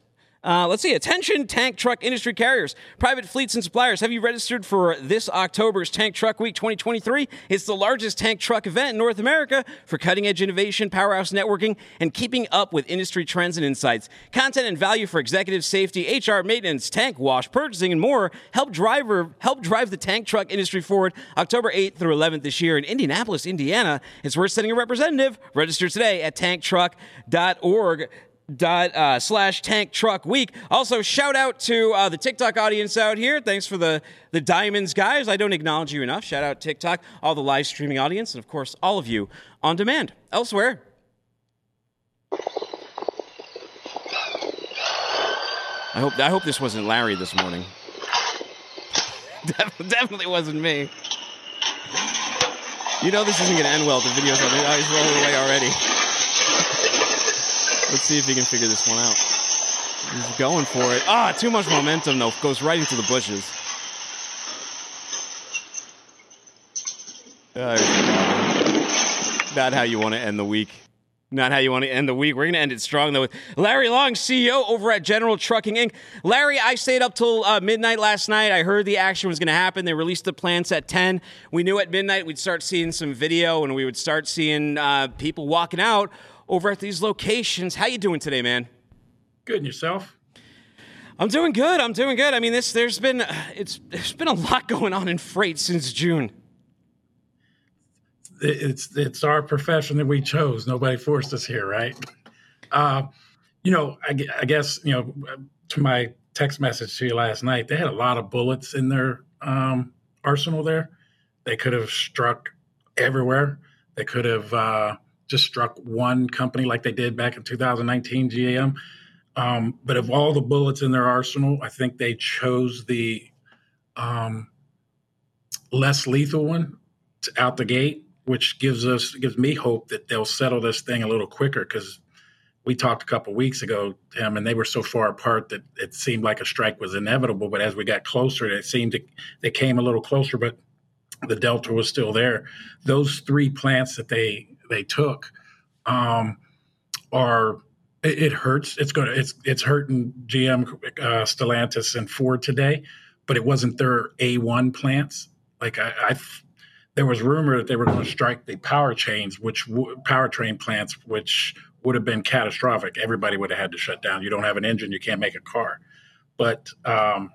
Uh, let's see. Attention, tank truck industry carriers, private fleets, and suppliers. Have you registered for this October's Tank Truck Week 2023? It's the largest tank truck event in North America for cutting edge innovation, powerhouse networking, and keeping up with industry trends and insights. Content and value for executive safety, HR maintenance, tank wash, purchasing, and more. Help driver help drive the tank truck industry forward. October 8th through 11th this year in Indianapolis, Indiana. It's worth sending a representative. Register today at tanktruck.org. dot uh, slash tank truck week. Also, shout out to uh, the TikTok audience out here. Thanks for the the diamonds, guys. I don't acknowledge you enough. Shout out TikTok, all the live streaming audience, and of course, all of you on demand. Elsewhere. I hope I hope this wasn't Larry this morning. Definitely wasn't me. You know this isn't going to end well. The video's on. Oh, he's rolling away already. Let's see if he can figure this one out. He's going for it. Ah, too much momentum though. Goes right into the bushes. Uh, not how you want to end the week. Not how you want to end the week. We're going to end it strong, though, with Larry Long, CEO over at General Trucking Inc. Larry, I stayed up till uh, midnight last night. I heard the action was going to happen. They released the plans at 10. We knew at midnight we'd start seeing some video and we would start seeing uh, people walking out over at these locations. How you doing today, man? Good, and yourself? I'm doing good. I'm doing good. I mean, this there's been it's there's been a lot going on in freight since June it's it's our profession that we chose. Nobody forced us here, right? Uh, you know, I, I, guess you know to my text message to you last night, they had a lot of bullets in their um, arsenal. There, they could have struck everywhere. They could have uh, just struck one company like they did back in 2019 GM. Um, but of all the bullets in their arsenal, I think they chose the um, less lethal one out the gate which gives us gives me hope that they'll settle this thing a little quicker because we talked a couple weeks ago, Tim, and they were so far apart that it seemed like a strike was inevitable. But as we got closer, it seemed to, they came a little closer, but the delta was still there. Those three plants that they they took um, are it, it, hurts. It's going to it's it's hurting GM, uh, Stellantis, and Ford today, but it wasn't their A one plants. Like I, I there was rumor that they were going to strike the power chains, which powertrain plants, which would have been catastrophic. Everybody would have had to shut down. You don't have an engine, you can't make a car. But um,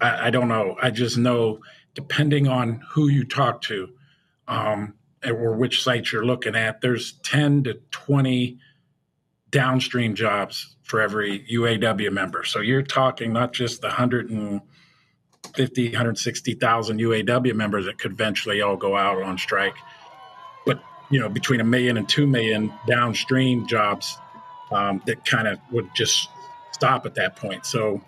I, I, don't know. I just know, depending on who you talk to um, or which sites you're looking at, there's 10 to 20 downstream jobs for every UAW member. So you're talking not just the 100 and 150, 160,000 UAW members that could eventually all go out on strike. But, you know, between a million and two million downstream jobs um, that kind of would just stop at that point. So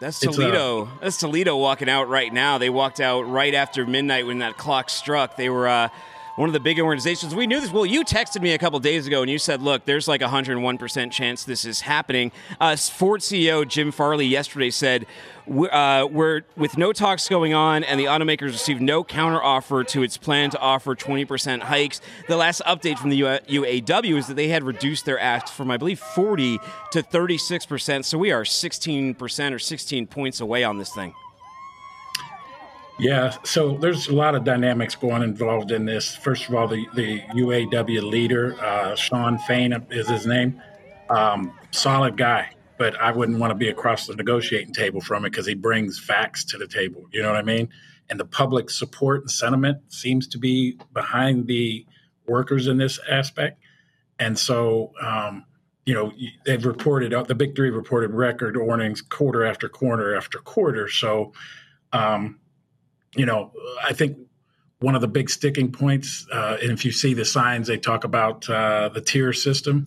that's Toledo. That's Toledo walking out right now. They walked out right after midnight when that clock struck. They were uh, one of the big organizations. We knew this. Well, you texted me a couple days ago and you said, look, there's like a 101% chance this is happening. Uh, Ford CEO Jim Farley yesterday said, uh, we're with no talks going on, and the automakers received no counteroffer to its plan to offer 20% hikes. The last update from the UAW is that they had reduced their ask from, I believe, 40 to 36%. So we are 16% or 16 points away on this thing. Yeah, so there's a lot of dynamics going involved in this. First of all, the, the UAW leader, uh, Shawn Fain is his name. Um, solid guy, but I wouldn't want to be across the negotiating table from it because he brings facts to the table. You know what I mean? And the public support and sentiment seems to be behind the workers in this aspect. And so, um, you know, they've reported, the big three reported record earnings quarter after quarter after quarter. So, um, you know, I think one of the big sticking points, uh, and if you see the signs, they talk about uh, the tier system.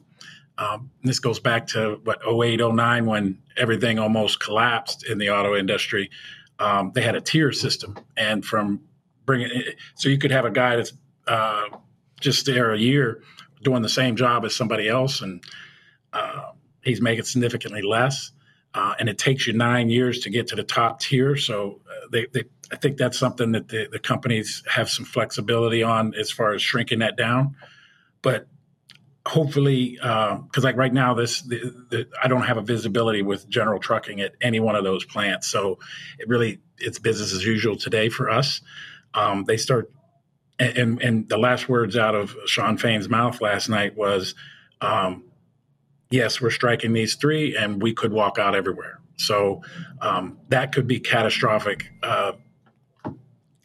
Um, this goes back to what 08, 09 when everything almost collapsed in the auto industry. Um, they had a tier system, and from bringing so you could have a guy that's uh, just there a year doing the same job as somebody else, and uh, he's making significantly less. Uh, and it takes you nine years to get to the top tier. So they, they I think that's something that the, the companies have some flexibility on as far as shrinking that down. But hopefully, because uh, like right now, this the, the, I don't have a visibility with General Trucking at any one of those plants, so it really it's business as usual today for us. Um, they start, and, and the last words out of Shawn Fain's mouth last night was, um, "Yes, we're striking these three, and we could walk out everywhere." So um, that could be catastrophic uh,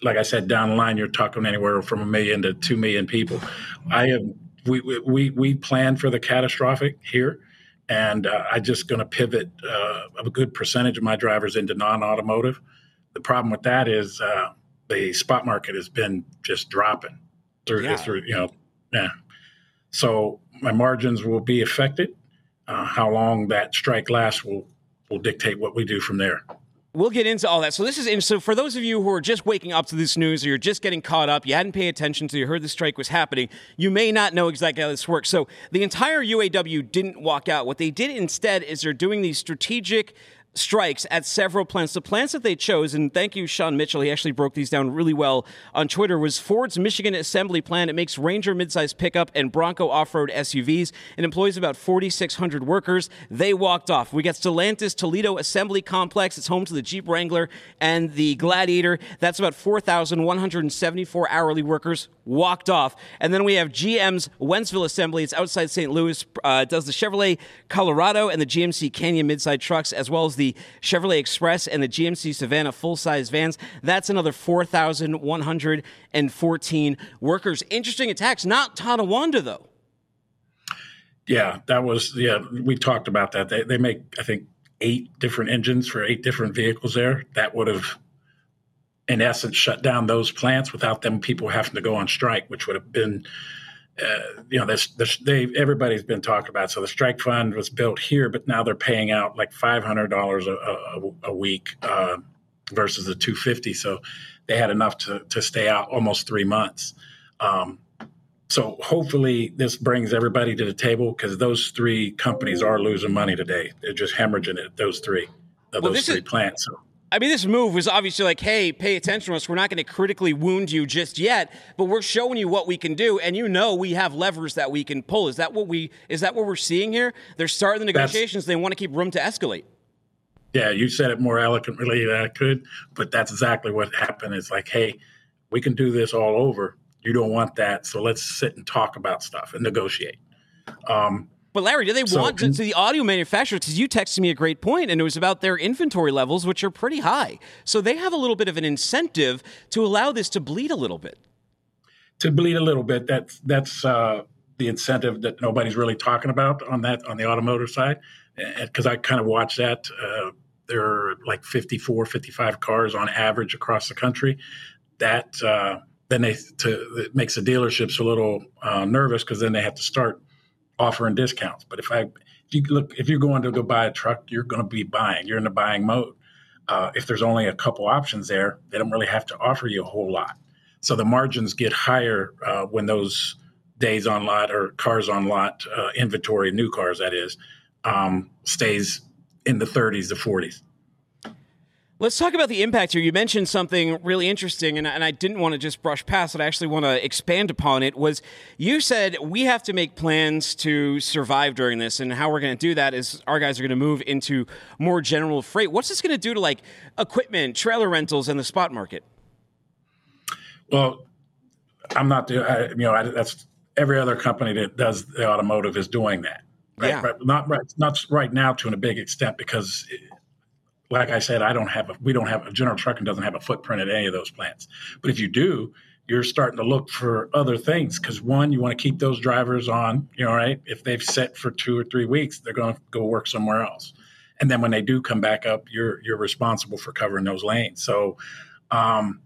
like I said, down the line, you're talking anywhere from a million to two million people. I have we we we plan for the catastrophic here, and uh, I'm just going to pivot uh, a good percentage of my drivers into non-automotive. The problem with that is uh, the spot market has been just dropping through, Yeah. through you know, yeah. So my margins will be affected. Uh, how long that strike lasts will will dictate what we do from there. We'll get into all that. So this is so for those of you who are just waking up to this news or you're just getting caught up, you hadn't paid attention until you heard the strike was happening, you may not know exactly how this works. So the entire UAW didn't walk out. What they did instead is they're doing these strategic strikes at several plants. The plants that they chose, and thank you, Sean Mitchell, he actually broke these down really well on Twitter, was Ford's Michigan assembly plant. It makes Ranger midsize pickup and Bronco off-road SUVs. It employs about 4,600 workers. They walked off. We got Stellantis Toledo Assembly Complex. It's home to the Jeep Wrangler and the Gladiator. That's about 4,174 hourly workers walked off. And then we have GM's Wentzville Assembly. It's outside St. Louis. Uh, does the Chevrolet Colorado and the GMC Canyon midsize trucks, as well as the Chevrolet Express and the GMC Savana full-size vans. That's another 4,114 workers. Interesting attacks. Not Tonawanda, though. Yeah, that was yeah. We talked about that. They they make I think eight different engines for eight different vehicles there. That would have, in essence, shut down those plants without them people having to go on strike, which would have been, uh, you know, this, this they everybody's been talking about. So the strike fund was built here, but now they're paying out like five hundred dollars a, a, a week uh, versus the two fifty. So they had enough to to stay out almost three months. Um, so hopefully this brings everybody to the table because those three companies are losing money today. They're just hemorrhaging it. Those three, uh, Well, those three is- plants. So I mean, this move was obviously like, hey, pay attention to us. We're not going to critically wound you just yet, but we're showing you what we can do, and you know we have levers that we can pull. Is that what we? Is that what we're seeing here? They're starting the That's- negotiations. they want to keep room to escalate. yeah, you said it more eloquently than I could, but that's exactly what happened. It's like, hey, we can do this all over. You don't want that, so let's sit and talk about stuff and negotiate. Um, But Larry, do they So- want to, to the audio manufacturers? Because you texted me a great point, and it was about their inventory levels, which are pretty high. So they have a little bit of an incentive to allow this to bleed a little bit. to bleed a little bit. That's that's uh, the incentive that nobody's really talking about on that on the automotive side. Because I kind of watch that. Uh, there are like 54, 55 cars on average across the country. That uh, then they to it makes the dealerships a little uh, nervous because then they have to start offering discounts. But if I if you look if you're going to go buy a truck, you're going to be buying. You're in the buying mode. Uh, if there's only a couple options there, they don't really have to offer you a whole lot. So the margins get higher uh, when those days on lot or cars on lot uh, inventory, new cars that is, um, stays in the 30s to 40s. Let's talk about the impact here. You mentioned something really interesting, and, and I didn't want to just brush past it. I actually want to expand upon it. Was you said we have to make plans to survive during this, and how we're going to do that is our guys are going to move into more general freight. What's this going to do to like equipment, trailer rentals, and the spot market? Well, I'm not, the- I, you know, I, that's every other company that does the automotive is doing that. Right? Yeah. But not right, not right now to a big extent because, like I said, I don't have a, we don't have a General Trucking doesn't have a footprint at any of those plants. But if you do, you're starting to look for other things because one, you want to keep those drivers on. You know, right? If they've set for two or three weeks, they're going to go work somewhere else. And then when they do come back up, you're you're responsible for covering those lanes. So. Um,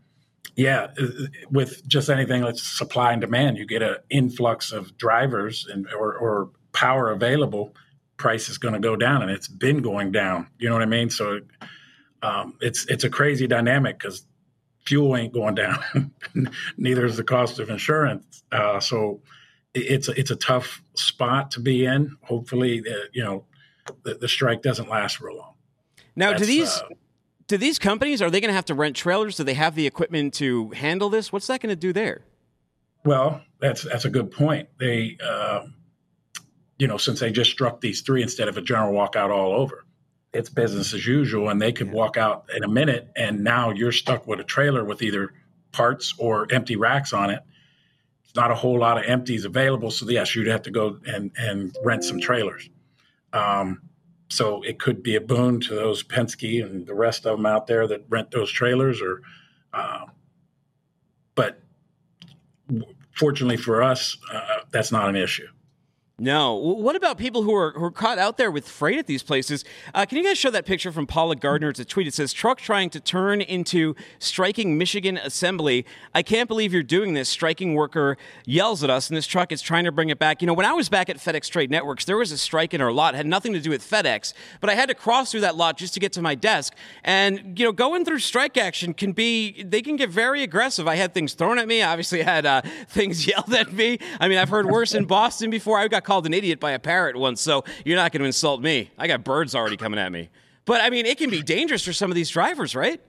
yeah, uh, with just anything like supply and demand, you get an influx of drivers and or, or power available. Price is going to go down, and it's been going down. You know what I mean? So um, it's it's a crazy dynamic because fuel ain't going down. Neither is the cost of insurance. Uh, so it's a, it's a tough spot to be in. Hopefully, uh, you know the, the strike doesn't last real long. Now, do these uh, do these companies are they going to have to rent trailers? Do they have the equipment to handle this? What's that going to do there? Well, that's that's a good point. They, uh, you know, since they just struck these three instead of a general walkout all over, it's business as usual, and they could walk out in a minute, and now you're stuck with a trailer with either parts or empty racks on it. It's not a whole lot of empties available, so yes, you'd have to go and and rent some trailers. Um, so it could be a boon to those Penske and the rest of them out there that rent those trailers, or, uh, but fortunately for us, uh, that's not an issue. No. What about people who are who are caught out there with freight at these places? Uh, can you guys show that picture from Paula Gardner? It's a tweet. It says, "Truck trying to turn into striking Michigan assembly. I can't believe you're doing this." Striking worker yells at us, and this truck is trying to bring it back. You know, when I was back at FedEx Trade Networks, there was a strike in our lot. It had nothing to do with FedEx, but I had to cross through that lot just to get to my desk. And you know, going through strike action can be they can get very aggressive. I had things thrown at me. Obviously, I had uh, things yelled at me. I mean, I've heard worse in Boston before. I got called an idiot by a parrot once, so you're not going to insult me. I got birds already coming at me. But I mean, it can be dangerous for some of these drivers, right?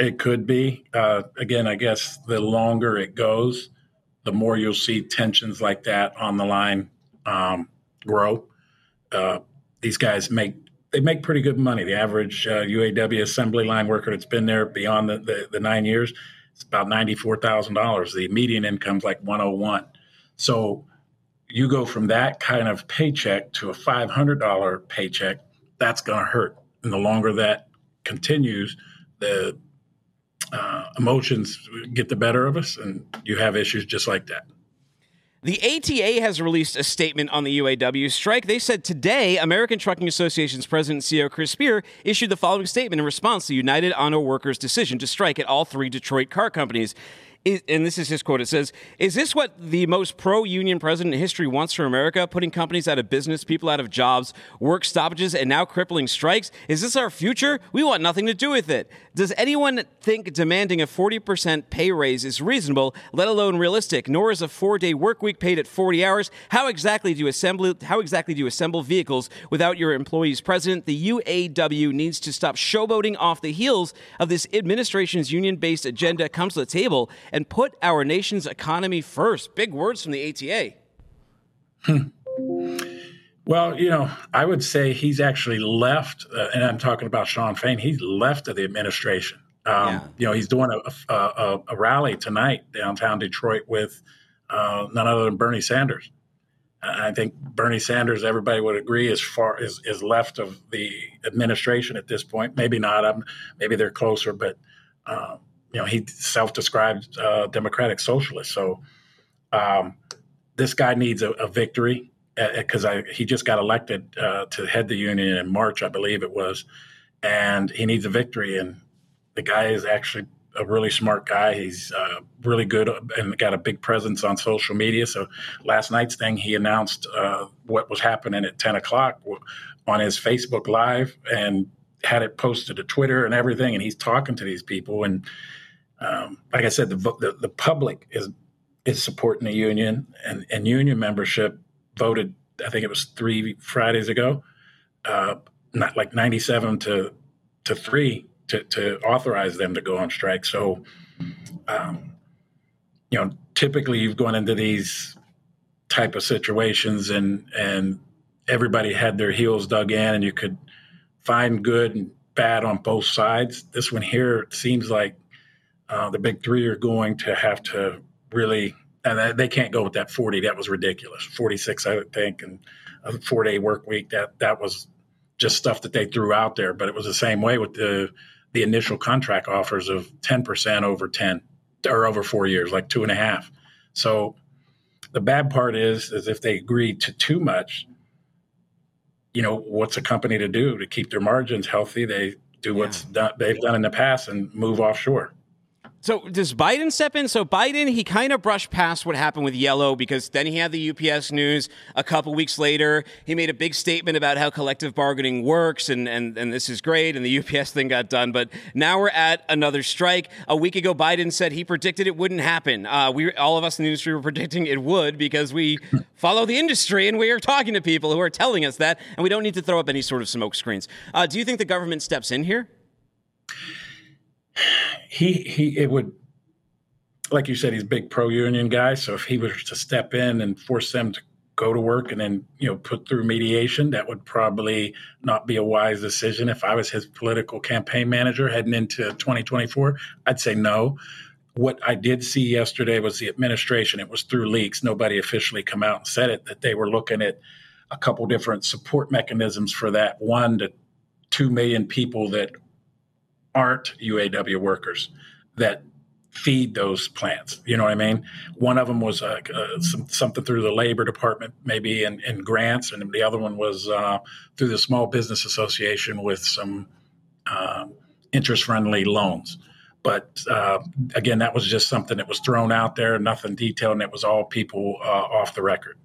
It could be. Uh, again, I guess the longer it goes, the more you'll see tensions like that on the line um, grow. Uh, these guys make they make pretty good money. The average uh, UAW assembly line worker that's been there beyond the, the, the nine years, it's about ninety four thousand dollars. The median income's like one hundred one. So you go from that kind of paycheck to a $500 paycheck, that's going to hurt. And the longer that continues, the uh, emotions get the better of us, and you have issues just like that. The ATA has released a statement on the UAW strike. They said today, American Trucking Association's president and CEO Chris Spear issued the following statement in response to United Auto Workers' decision to strike at all three Detroit car companies is, and this is his quote. It says, "Is this what the most pro-union president in history wants for America? Putting companies out of business, people out of jobs, work stoppages, and now crippling strikes? Is this our future? We want nothing to do with it. Does anyone think demanding a 40% pay raise is reasonable, let alone realistic? Nor is a four-day work week paid at 40 hours. How exactly do you assemble? How exactly do you assemble vehicles without your employees present? The UAW needs to stop showboating off the heels of this administration's union-based agenda. Comes to the table." And put our nation's economy first. Big words from the ATA. Hmm. Well, you know, I would say he's actually left, uh, and I'm talking about Shawn Fain. He's left of the administration. Um, yeah. You know, he's doing a, a, a, rally tonight downtown Detroit with uh, none other than Bernie Sanders. I think Bernie Sanders, everybody would agree, is far is, is left of the administration at this point. Maybe not. Um, maybe they're closer, but uh, you know, he self-described uh, democratic socialist. So um, this guy needs a, a victory because uh, he just got elected uh, to head the union in March, I believe it was, and he needs a victory. And the guy is actually a really smart guy. He's uh, really good and got a big presence on social media. So last night's thing, he announced uh, what was happening at 10 o'clock on his Facebook Live and had it posted to Twitter and everything. And he's talking to these people and um, like I said, the, the, the public is is supporting the union, and and union membership voted. I think it was three Fridays ago, uh, not like ninety seven to to three to to authorize them to go on strike. So, um, you know, typically you've gone into these type of situations, and and everybody had their heels dug in, and you could find good and bad on both sides. This one here seems like uh, the big three are going to have to really, and they can't go with that 40. That was ridiculous. 46, I would think, and a four day work week. That that was just stuff that they threw out there. But it was the same way with the the initial contract offers of 10% over 10 or over four years, like two and a half. So the bad part is, is if they agree to too much, you know, what's a company to do to keep their margins healthy? They do what's yeah. done, they've done in the past and move offshore. So does Biden step in? So Biden, he kind of brushed past what happened with Yellow because then he had the UPS news a couple weeks later. He made a big statement about how collective bargaining works and, and, and this is great. And the UPS thing got done. But now we're at another strike. A week ago, Biden said he predicted it wouldn't happen. Uh, we, all of us in the industry were predicting it would because we follow the industry and we are talking to people who are telling us that. And we don't need to throw up any sort of smoke screens. Uh, do you think the government steps in here? He he it would like you said he's a big pro union guy. So if he was to step in and force them to go to work and then you know put through mediation that would probably not be a wise decision. If i was his political campaign manager heading into 2024 i'd say no. What i did see yesterday was the administration. It was through leaks. Nobody officially come out and said it that they were looking at a couple different support mechanisms for that. One to 2 million people that aren't UAW workers that feed those plants. You know what I mean? One of them was uh, uh, some, something through the labor department, maybe in, in, grants, and the other one was uh, through the Small Business Association with some uh, interest friendly loans. But uh, again, that was just something that was thrown out there, nothing detailed, and it was all people uh, off the record.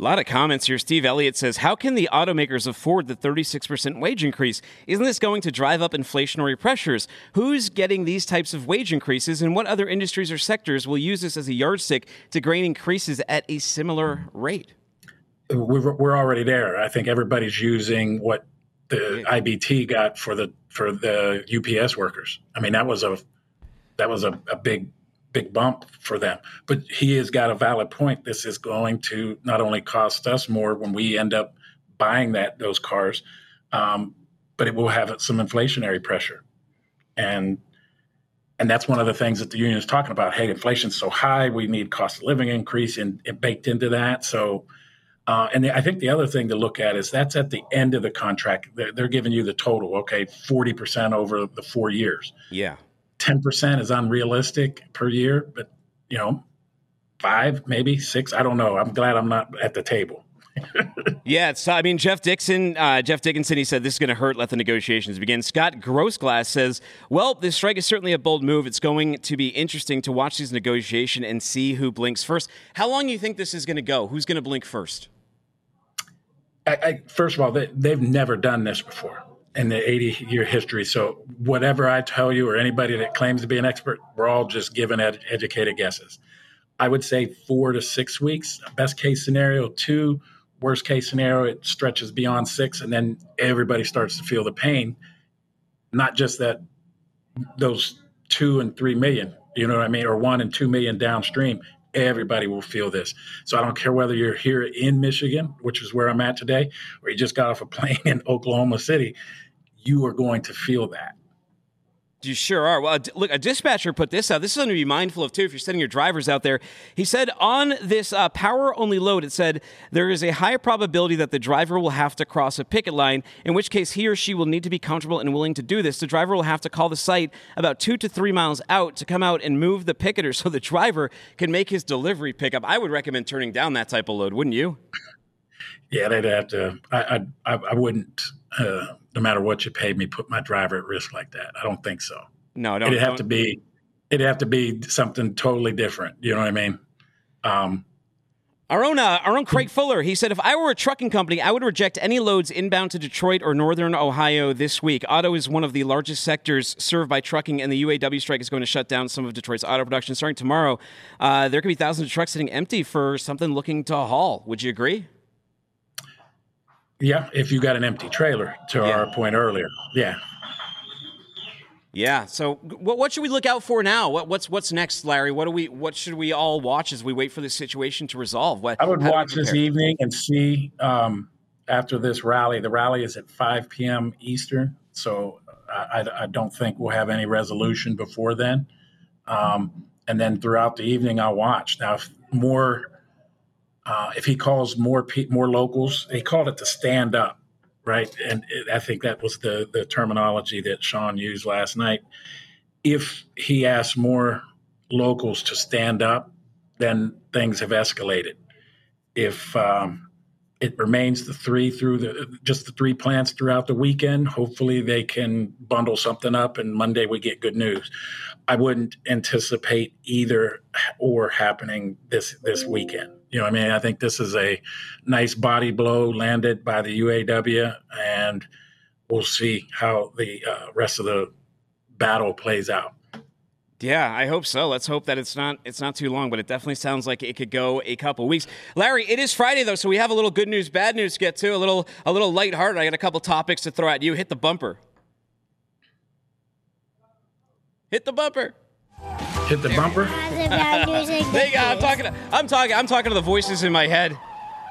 A lot of comments here. Steve Elliott says, How can the automakers afford the 36% wage increase? Isn't this going to drive up inflationary pressures? Who's getting these types of wage increases, and what other industries or sectors will use this as a yardstick to grain increases at a similar rate? We're, we're already there. I think everybody's using what the IBT got for the for the UPS workers. I mean, that was a that was a, a big big bump for them. But he has got a valid point. This is going to not only cost us more when we end up buying that those cars, um, but it will have some inflationary pressure, and and that's one of the things that the union is talking about. Hey, inflation's so high, we need cost of living increase and, baked into that. So. Uh, and the, I think the other thing to look at is that's at the end of the contract. They're, they're giving you the total, okay, 40% over the four years. Yeah. 10% is unrealistic per year, but you know, five, maybe six. I don't know. I'm glad I'm not at the table. yeah, it's. I mean, Jeff Dixon, uh, Jeff Dickinson, he said this is going to hurt. Let the negotiations begin. Scott Grossglass says, "Well, this strike is certainly a bold move. It's going to be interesting to watch these negotiations and see who blinks first. How long do you think this is going to go? Who's going to blink first? I, I, first of all, they, they've never done this before in the 80 year history. So whatever I tell you or anybody that claims to be an expert, we're all just given ed- educated guesses. I would say four to six weeks. Best case scenario, two. Worst case scenario, it stretches beyond six, and then everybody starts to feel the pain. Not just that those two and three million, you know what I mean, or one and two million downstream. Everybody will feel this. So I don't care whether you're here in Michigan, which is where I'm at today, or you just got off a plane in Oklahoma City you are going to feel that. You sure are. Well, look, a dispatcher put this out. This is something to be mindful of too. If you're sending your drivers out there, he said on this uh, power-only load, it said there is a high probability that the driver will have to cross a picket line. In which case, he or she will need to be comfortable and willing to do this. The driver will have to call the site about two to three miles out to come out and move the picketer so the driver can make his delivery pickup. I would recommend turning down that type of load, wouldn't you? Yeah, they'd have to. I I, I wouldn't. Uh, no matter what you paid me, put my driver at risk like that. I don't think so. No, don't. It'd have don't. to be. It'd have to be something totally different. You know what I mean? Um, our own, uh, our own Craig Fuller. He said, "If I were a trucking company, I would reject any loads inbound to Detroit or Northern Ohio this week. Auto is one of the largest sectors served by trucking, and the UAW strike is going to shut down some of Detroit's auto production starting tomorrow. Uh, there could be thousands of trucks sitting empty for something looking to haul. Would you agree?" Yeah, if you got an empty trailer, to yeah. our point earlier. Yeah. Yeah. So, what, what should we look out for now? What, what's what's next, Larry? What do we what should we all watch as we wait for this situation to resolve? What I would watch this evening and see um, after this rally. The rally is at 5 p.m. Eastern, so I, I, don't think we'll have any resolution before then. Um, and then throughout the evening, I'll watch. Now, if more uh, if he calls more pe- more locals, he called it the stand up, right? And it, I think that was the the terminology that Shawn used last night. If he asks more locals to stand up, then things have escalated. If um, it remains the three through the just the three plants throughout the weekend, hopefully they can bundle something up, and Monday we get good news. I wouldn't anticipate either or happening this this weekend. You know, I mean, I think this is a nice body blow landed by the UAW, and we'll see how the uh, rest of the battle plays out. Yeah, I hope so. Let's hope that it's not it's not too long, but it definitely sounds like it could go a couple weeks. Larry, it is Friday though, so we have a little good news, bad news to get to, a little a little lighthearted. I got a couple topics to throw at you. Hit the bumper. Hit the bumper. Hit the bumper. there you go. I'm talking. To, I'm talking. I'm talking to the voices in my head.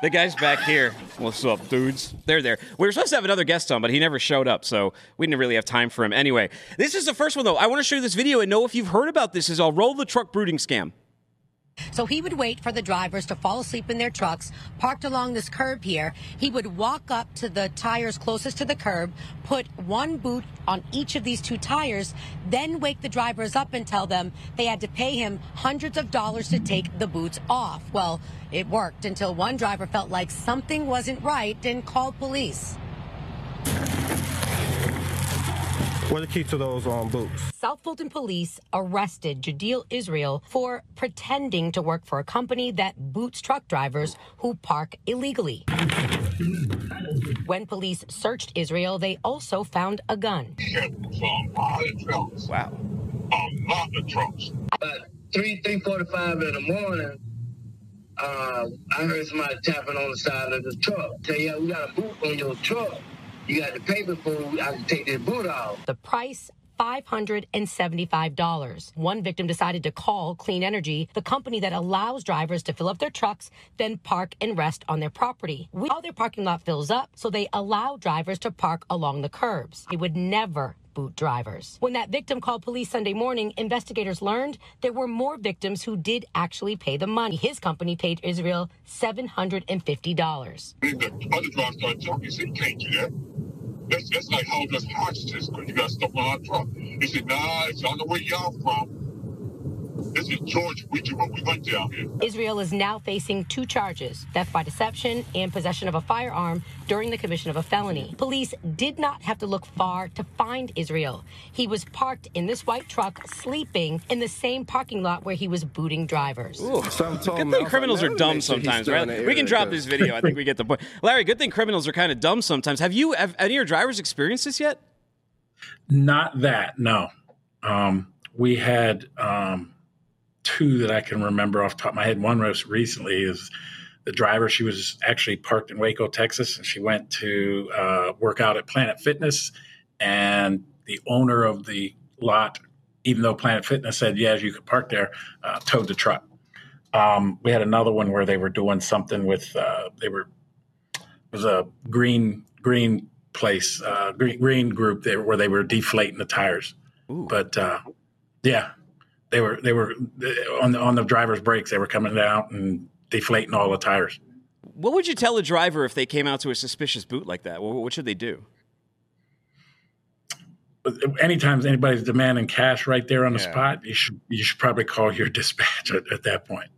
The guy's back here. What's up, dudes? They're there. We were supposed to have another guest on, but he never showed up, so we didn't really have time for him. Anyway, this is the first one though. I want to show you this video and know if you've heard about this. Is I'll roll the truck booting scam. So he would wait for the drivers to fall asleep in their trucks parked along this curb here. He would walk up to the tires closest to the curb, put one boot on each of these two tires, then wake the drivers up and tell them they had to pay him hundreds of dollars to take the boots off. Well, it worked until one driver felt like something wasn't right and called police. What are the keys to those um, boots? South Fulton police arrested Jadil Israel for pretending to work for a company that boots truck drivers who park illegally. When police searched Israel, they also found a gun. Wow. A lot of trucks. three, three forty-five in the morning. Uh, I heard somebody tapping on the side of the truck. Say, yeah, we got a boot on your truck. You got the paper for I can take this boot off. The price $575. One victim decided to call Clean Energy, the company that allows drivers to fill up their trucks, then park and rest on their property. While their parking lot fills up, so they allow drivers to park along the curbs. They would never boot drivers. When that victim called police Sunday morning, investigators learned there were more victims who did actually pay the money. His company paid Israel $750. The other driver started talking. He said, you can't do that. That's, that's like homeless hostages because you got stuff on our truck. He said, nah, it's on the way y'all from. This is George. We what we went down here. Israel is now facing two charges theft by deception and possession of a firearm during the commission of a felony. Police did not have to look far to find Israel. He was parked in this white truck, sleeping in the same parking lot where he was booting drivers. Ooh, good thing criminals are dumb sometimes, right? We can drop this video. I think we get the point. Larry, good thing criminals are kind of dumb sometimes. Have you, have any of your drivers experienced this yet? Not that, no. Um, we had um, two that I can remember off the top of my head. One most recently is the driver. She was actually parked in Waco, Texas, and she went to uh, work out at Planet Fitness. And the owner of the lot, even though Planet Fitness said, yes, you could park there, uh, towed the truck. Um, we had another one where they were doing something with, uh, they were, it was a green, green place, uh, green, green group there where they were deflating the tires. But uh, yeah, they were they were on the on the driver's breaks. They were coming out and deflating all the tires. What would you tell a driver if they came out to a suspicious boot like that? What, what should they do? Anytime anybody's demanding cash right there on the Yeah. spot, you should you should probably call your dispatch at, at that point.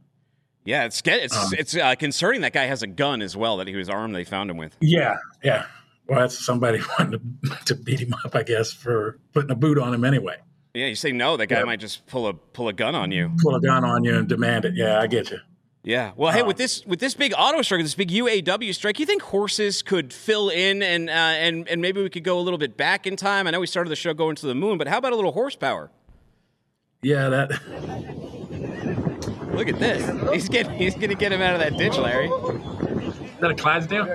Yeah, it's it's Um, it's uh, concerning. That guy has a gun as well. That he was armed. They found him with. Yeah, yeah. Well, that's somebody wanting to, to beat him up, I guess, for putting a boot on him anyway. Yeah, you say no. That guy Yeah. might just pull a pull a gun on you. Pull a gun on you and demand it. Yeah, I get you. Yeah. Well, hey, Um, with this with this big auto strike, this big UAW strike, you think horses could fill in and uh, and and maybe we could go a little bit back in time? I know we started the show going to the moon, but how about a little horsepower? Yeah, that. Look at this. He's getting he's gonna get him out of that ditch, Larry. Is that a Clydesdale?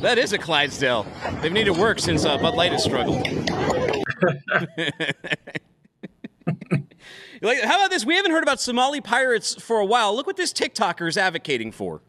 That is a Clydesdale. They've needed work since uh, Bud Light has struggled. Like, how about this? We haven't heard about Somali pirates for a while. Look what this TikToker is advocating for.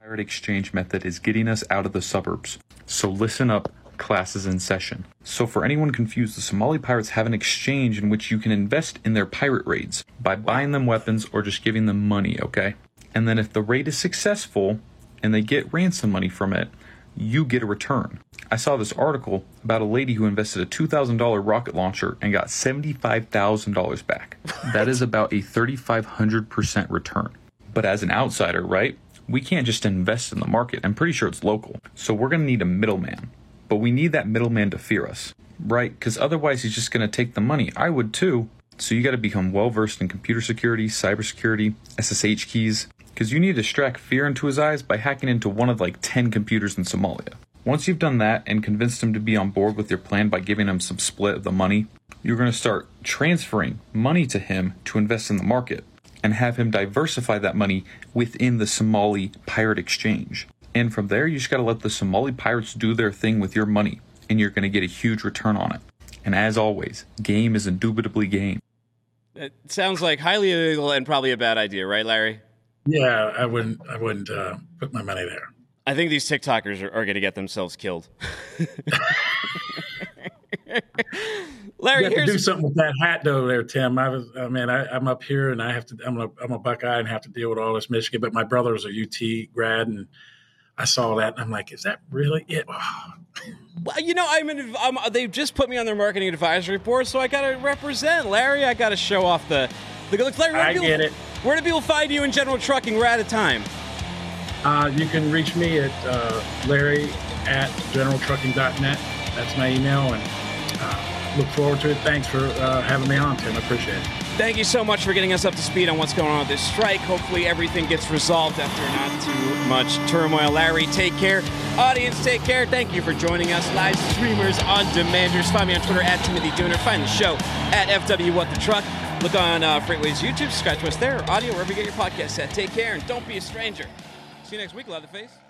Pirate exchange method is getting us out of the suburbs. So listen up, classes in session. So for anyone confused, the Somali pirates have an exchange in which you can invest in their pirate raids by buying them weapons or just giving them money, okay? And then if the raid is successful and they get ransom money from it, you get a return. I saw this article about a lady who invested a $2,000 rocket launcher and got $75,000 back. That is about a 3,500% return. But as an outsider, right? We can't just invest in the market. I'm pretty sure it's local. So we're going to need a middleman. But we need that middleman to fear us, right? Because otherwise he's just going to take the money. I would too. So you got to become well versed in computer security, cybersecurity, SSH keys, because you need to extract fear into his eyes by hacking into one of like 10 computers in Somalia. Once you've done that and convinced him to be on board with your plan by giving him some split of the money, you're going to start transferring money to him to invest in the market and have him diversify that money within the Somali pirate exchange. And from there, you just got to let the Somali pirates do their thing with your money, and you're going to get a huge return on it. And as always, game is indubitably game. It sounds like highly illegal and probably a bad idea, right, Larry? Yeah, I wouldn't. I wouldn't uh, put my money there. I think these TikTokers are, are going to get themselves killed. Larry, you have to do something with that hat though, there, Tim. I was, I mean, I, I'm up here and I have to. I'm a, I'm a Buckeye and have to deal with all this Michigan. But my brother's a UT grad, and I saw that, and I'm like, is that really it? Well, you know, I'm, an, I'm they've just put me on their marketing advisory board, so I got to represent Larry. I got to show off the the good looks. Larry, where do I people, get it. Where do people find you in general trucking? We're out of time. Uh, you can reach me at uh, Larry at generaltrucking.net. That's my email, and uh, look forward to it. Thanks for uh, having me on, Tim. I appreciate it. Thank you so much for getting us up to speed on what's going on with this strike. Hopefully, everything gets resolved after not too much turmoil. Larry, take care. Audience, take care. Thank you for joining us. Live streamers on demanders. Find me on Twitter at Timothy Dooner. Find the show at FW What the Truck. Look on uh, FreightWaves YouTube. Subscribe to us there. Audio wherever you get your podcast at. Take care and don't be a stranger. See you next week, Leatherface.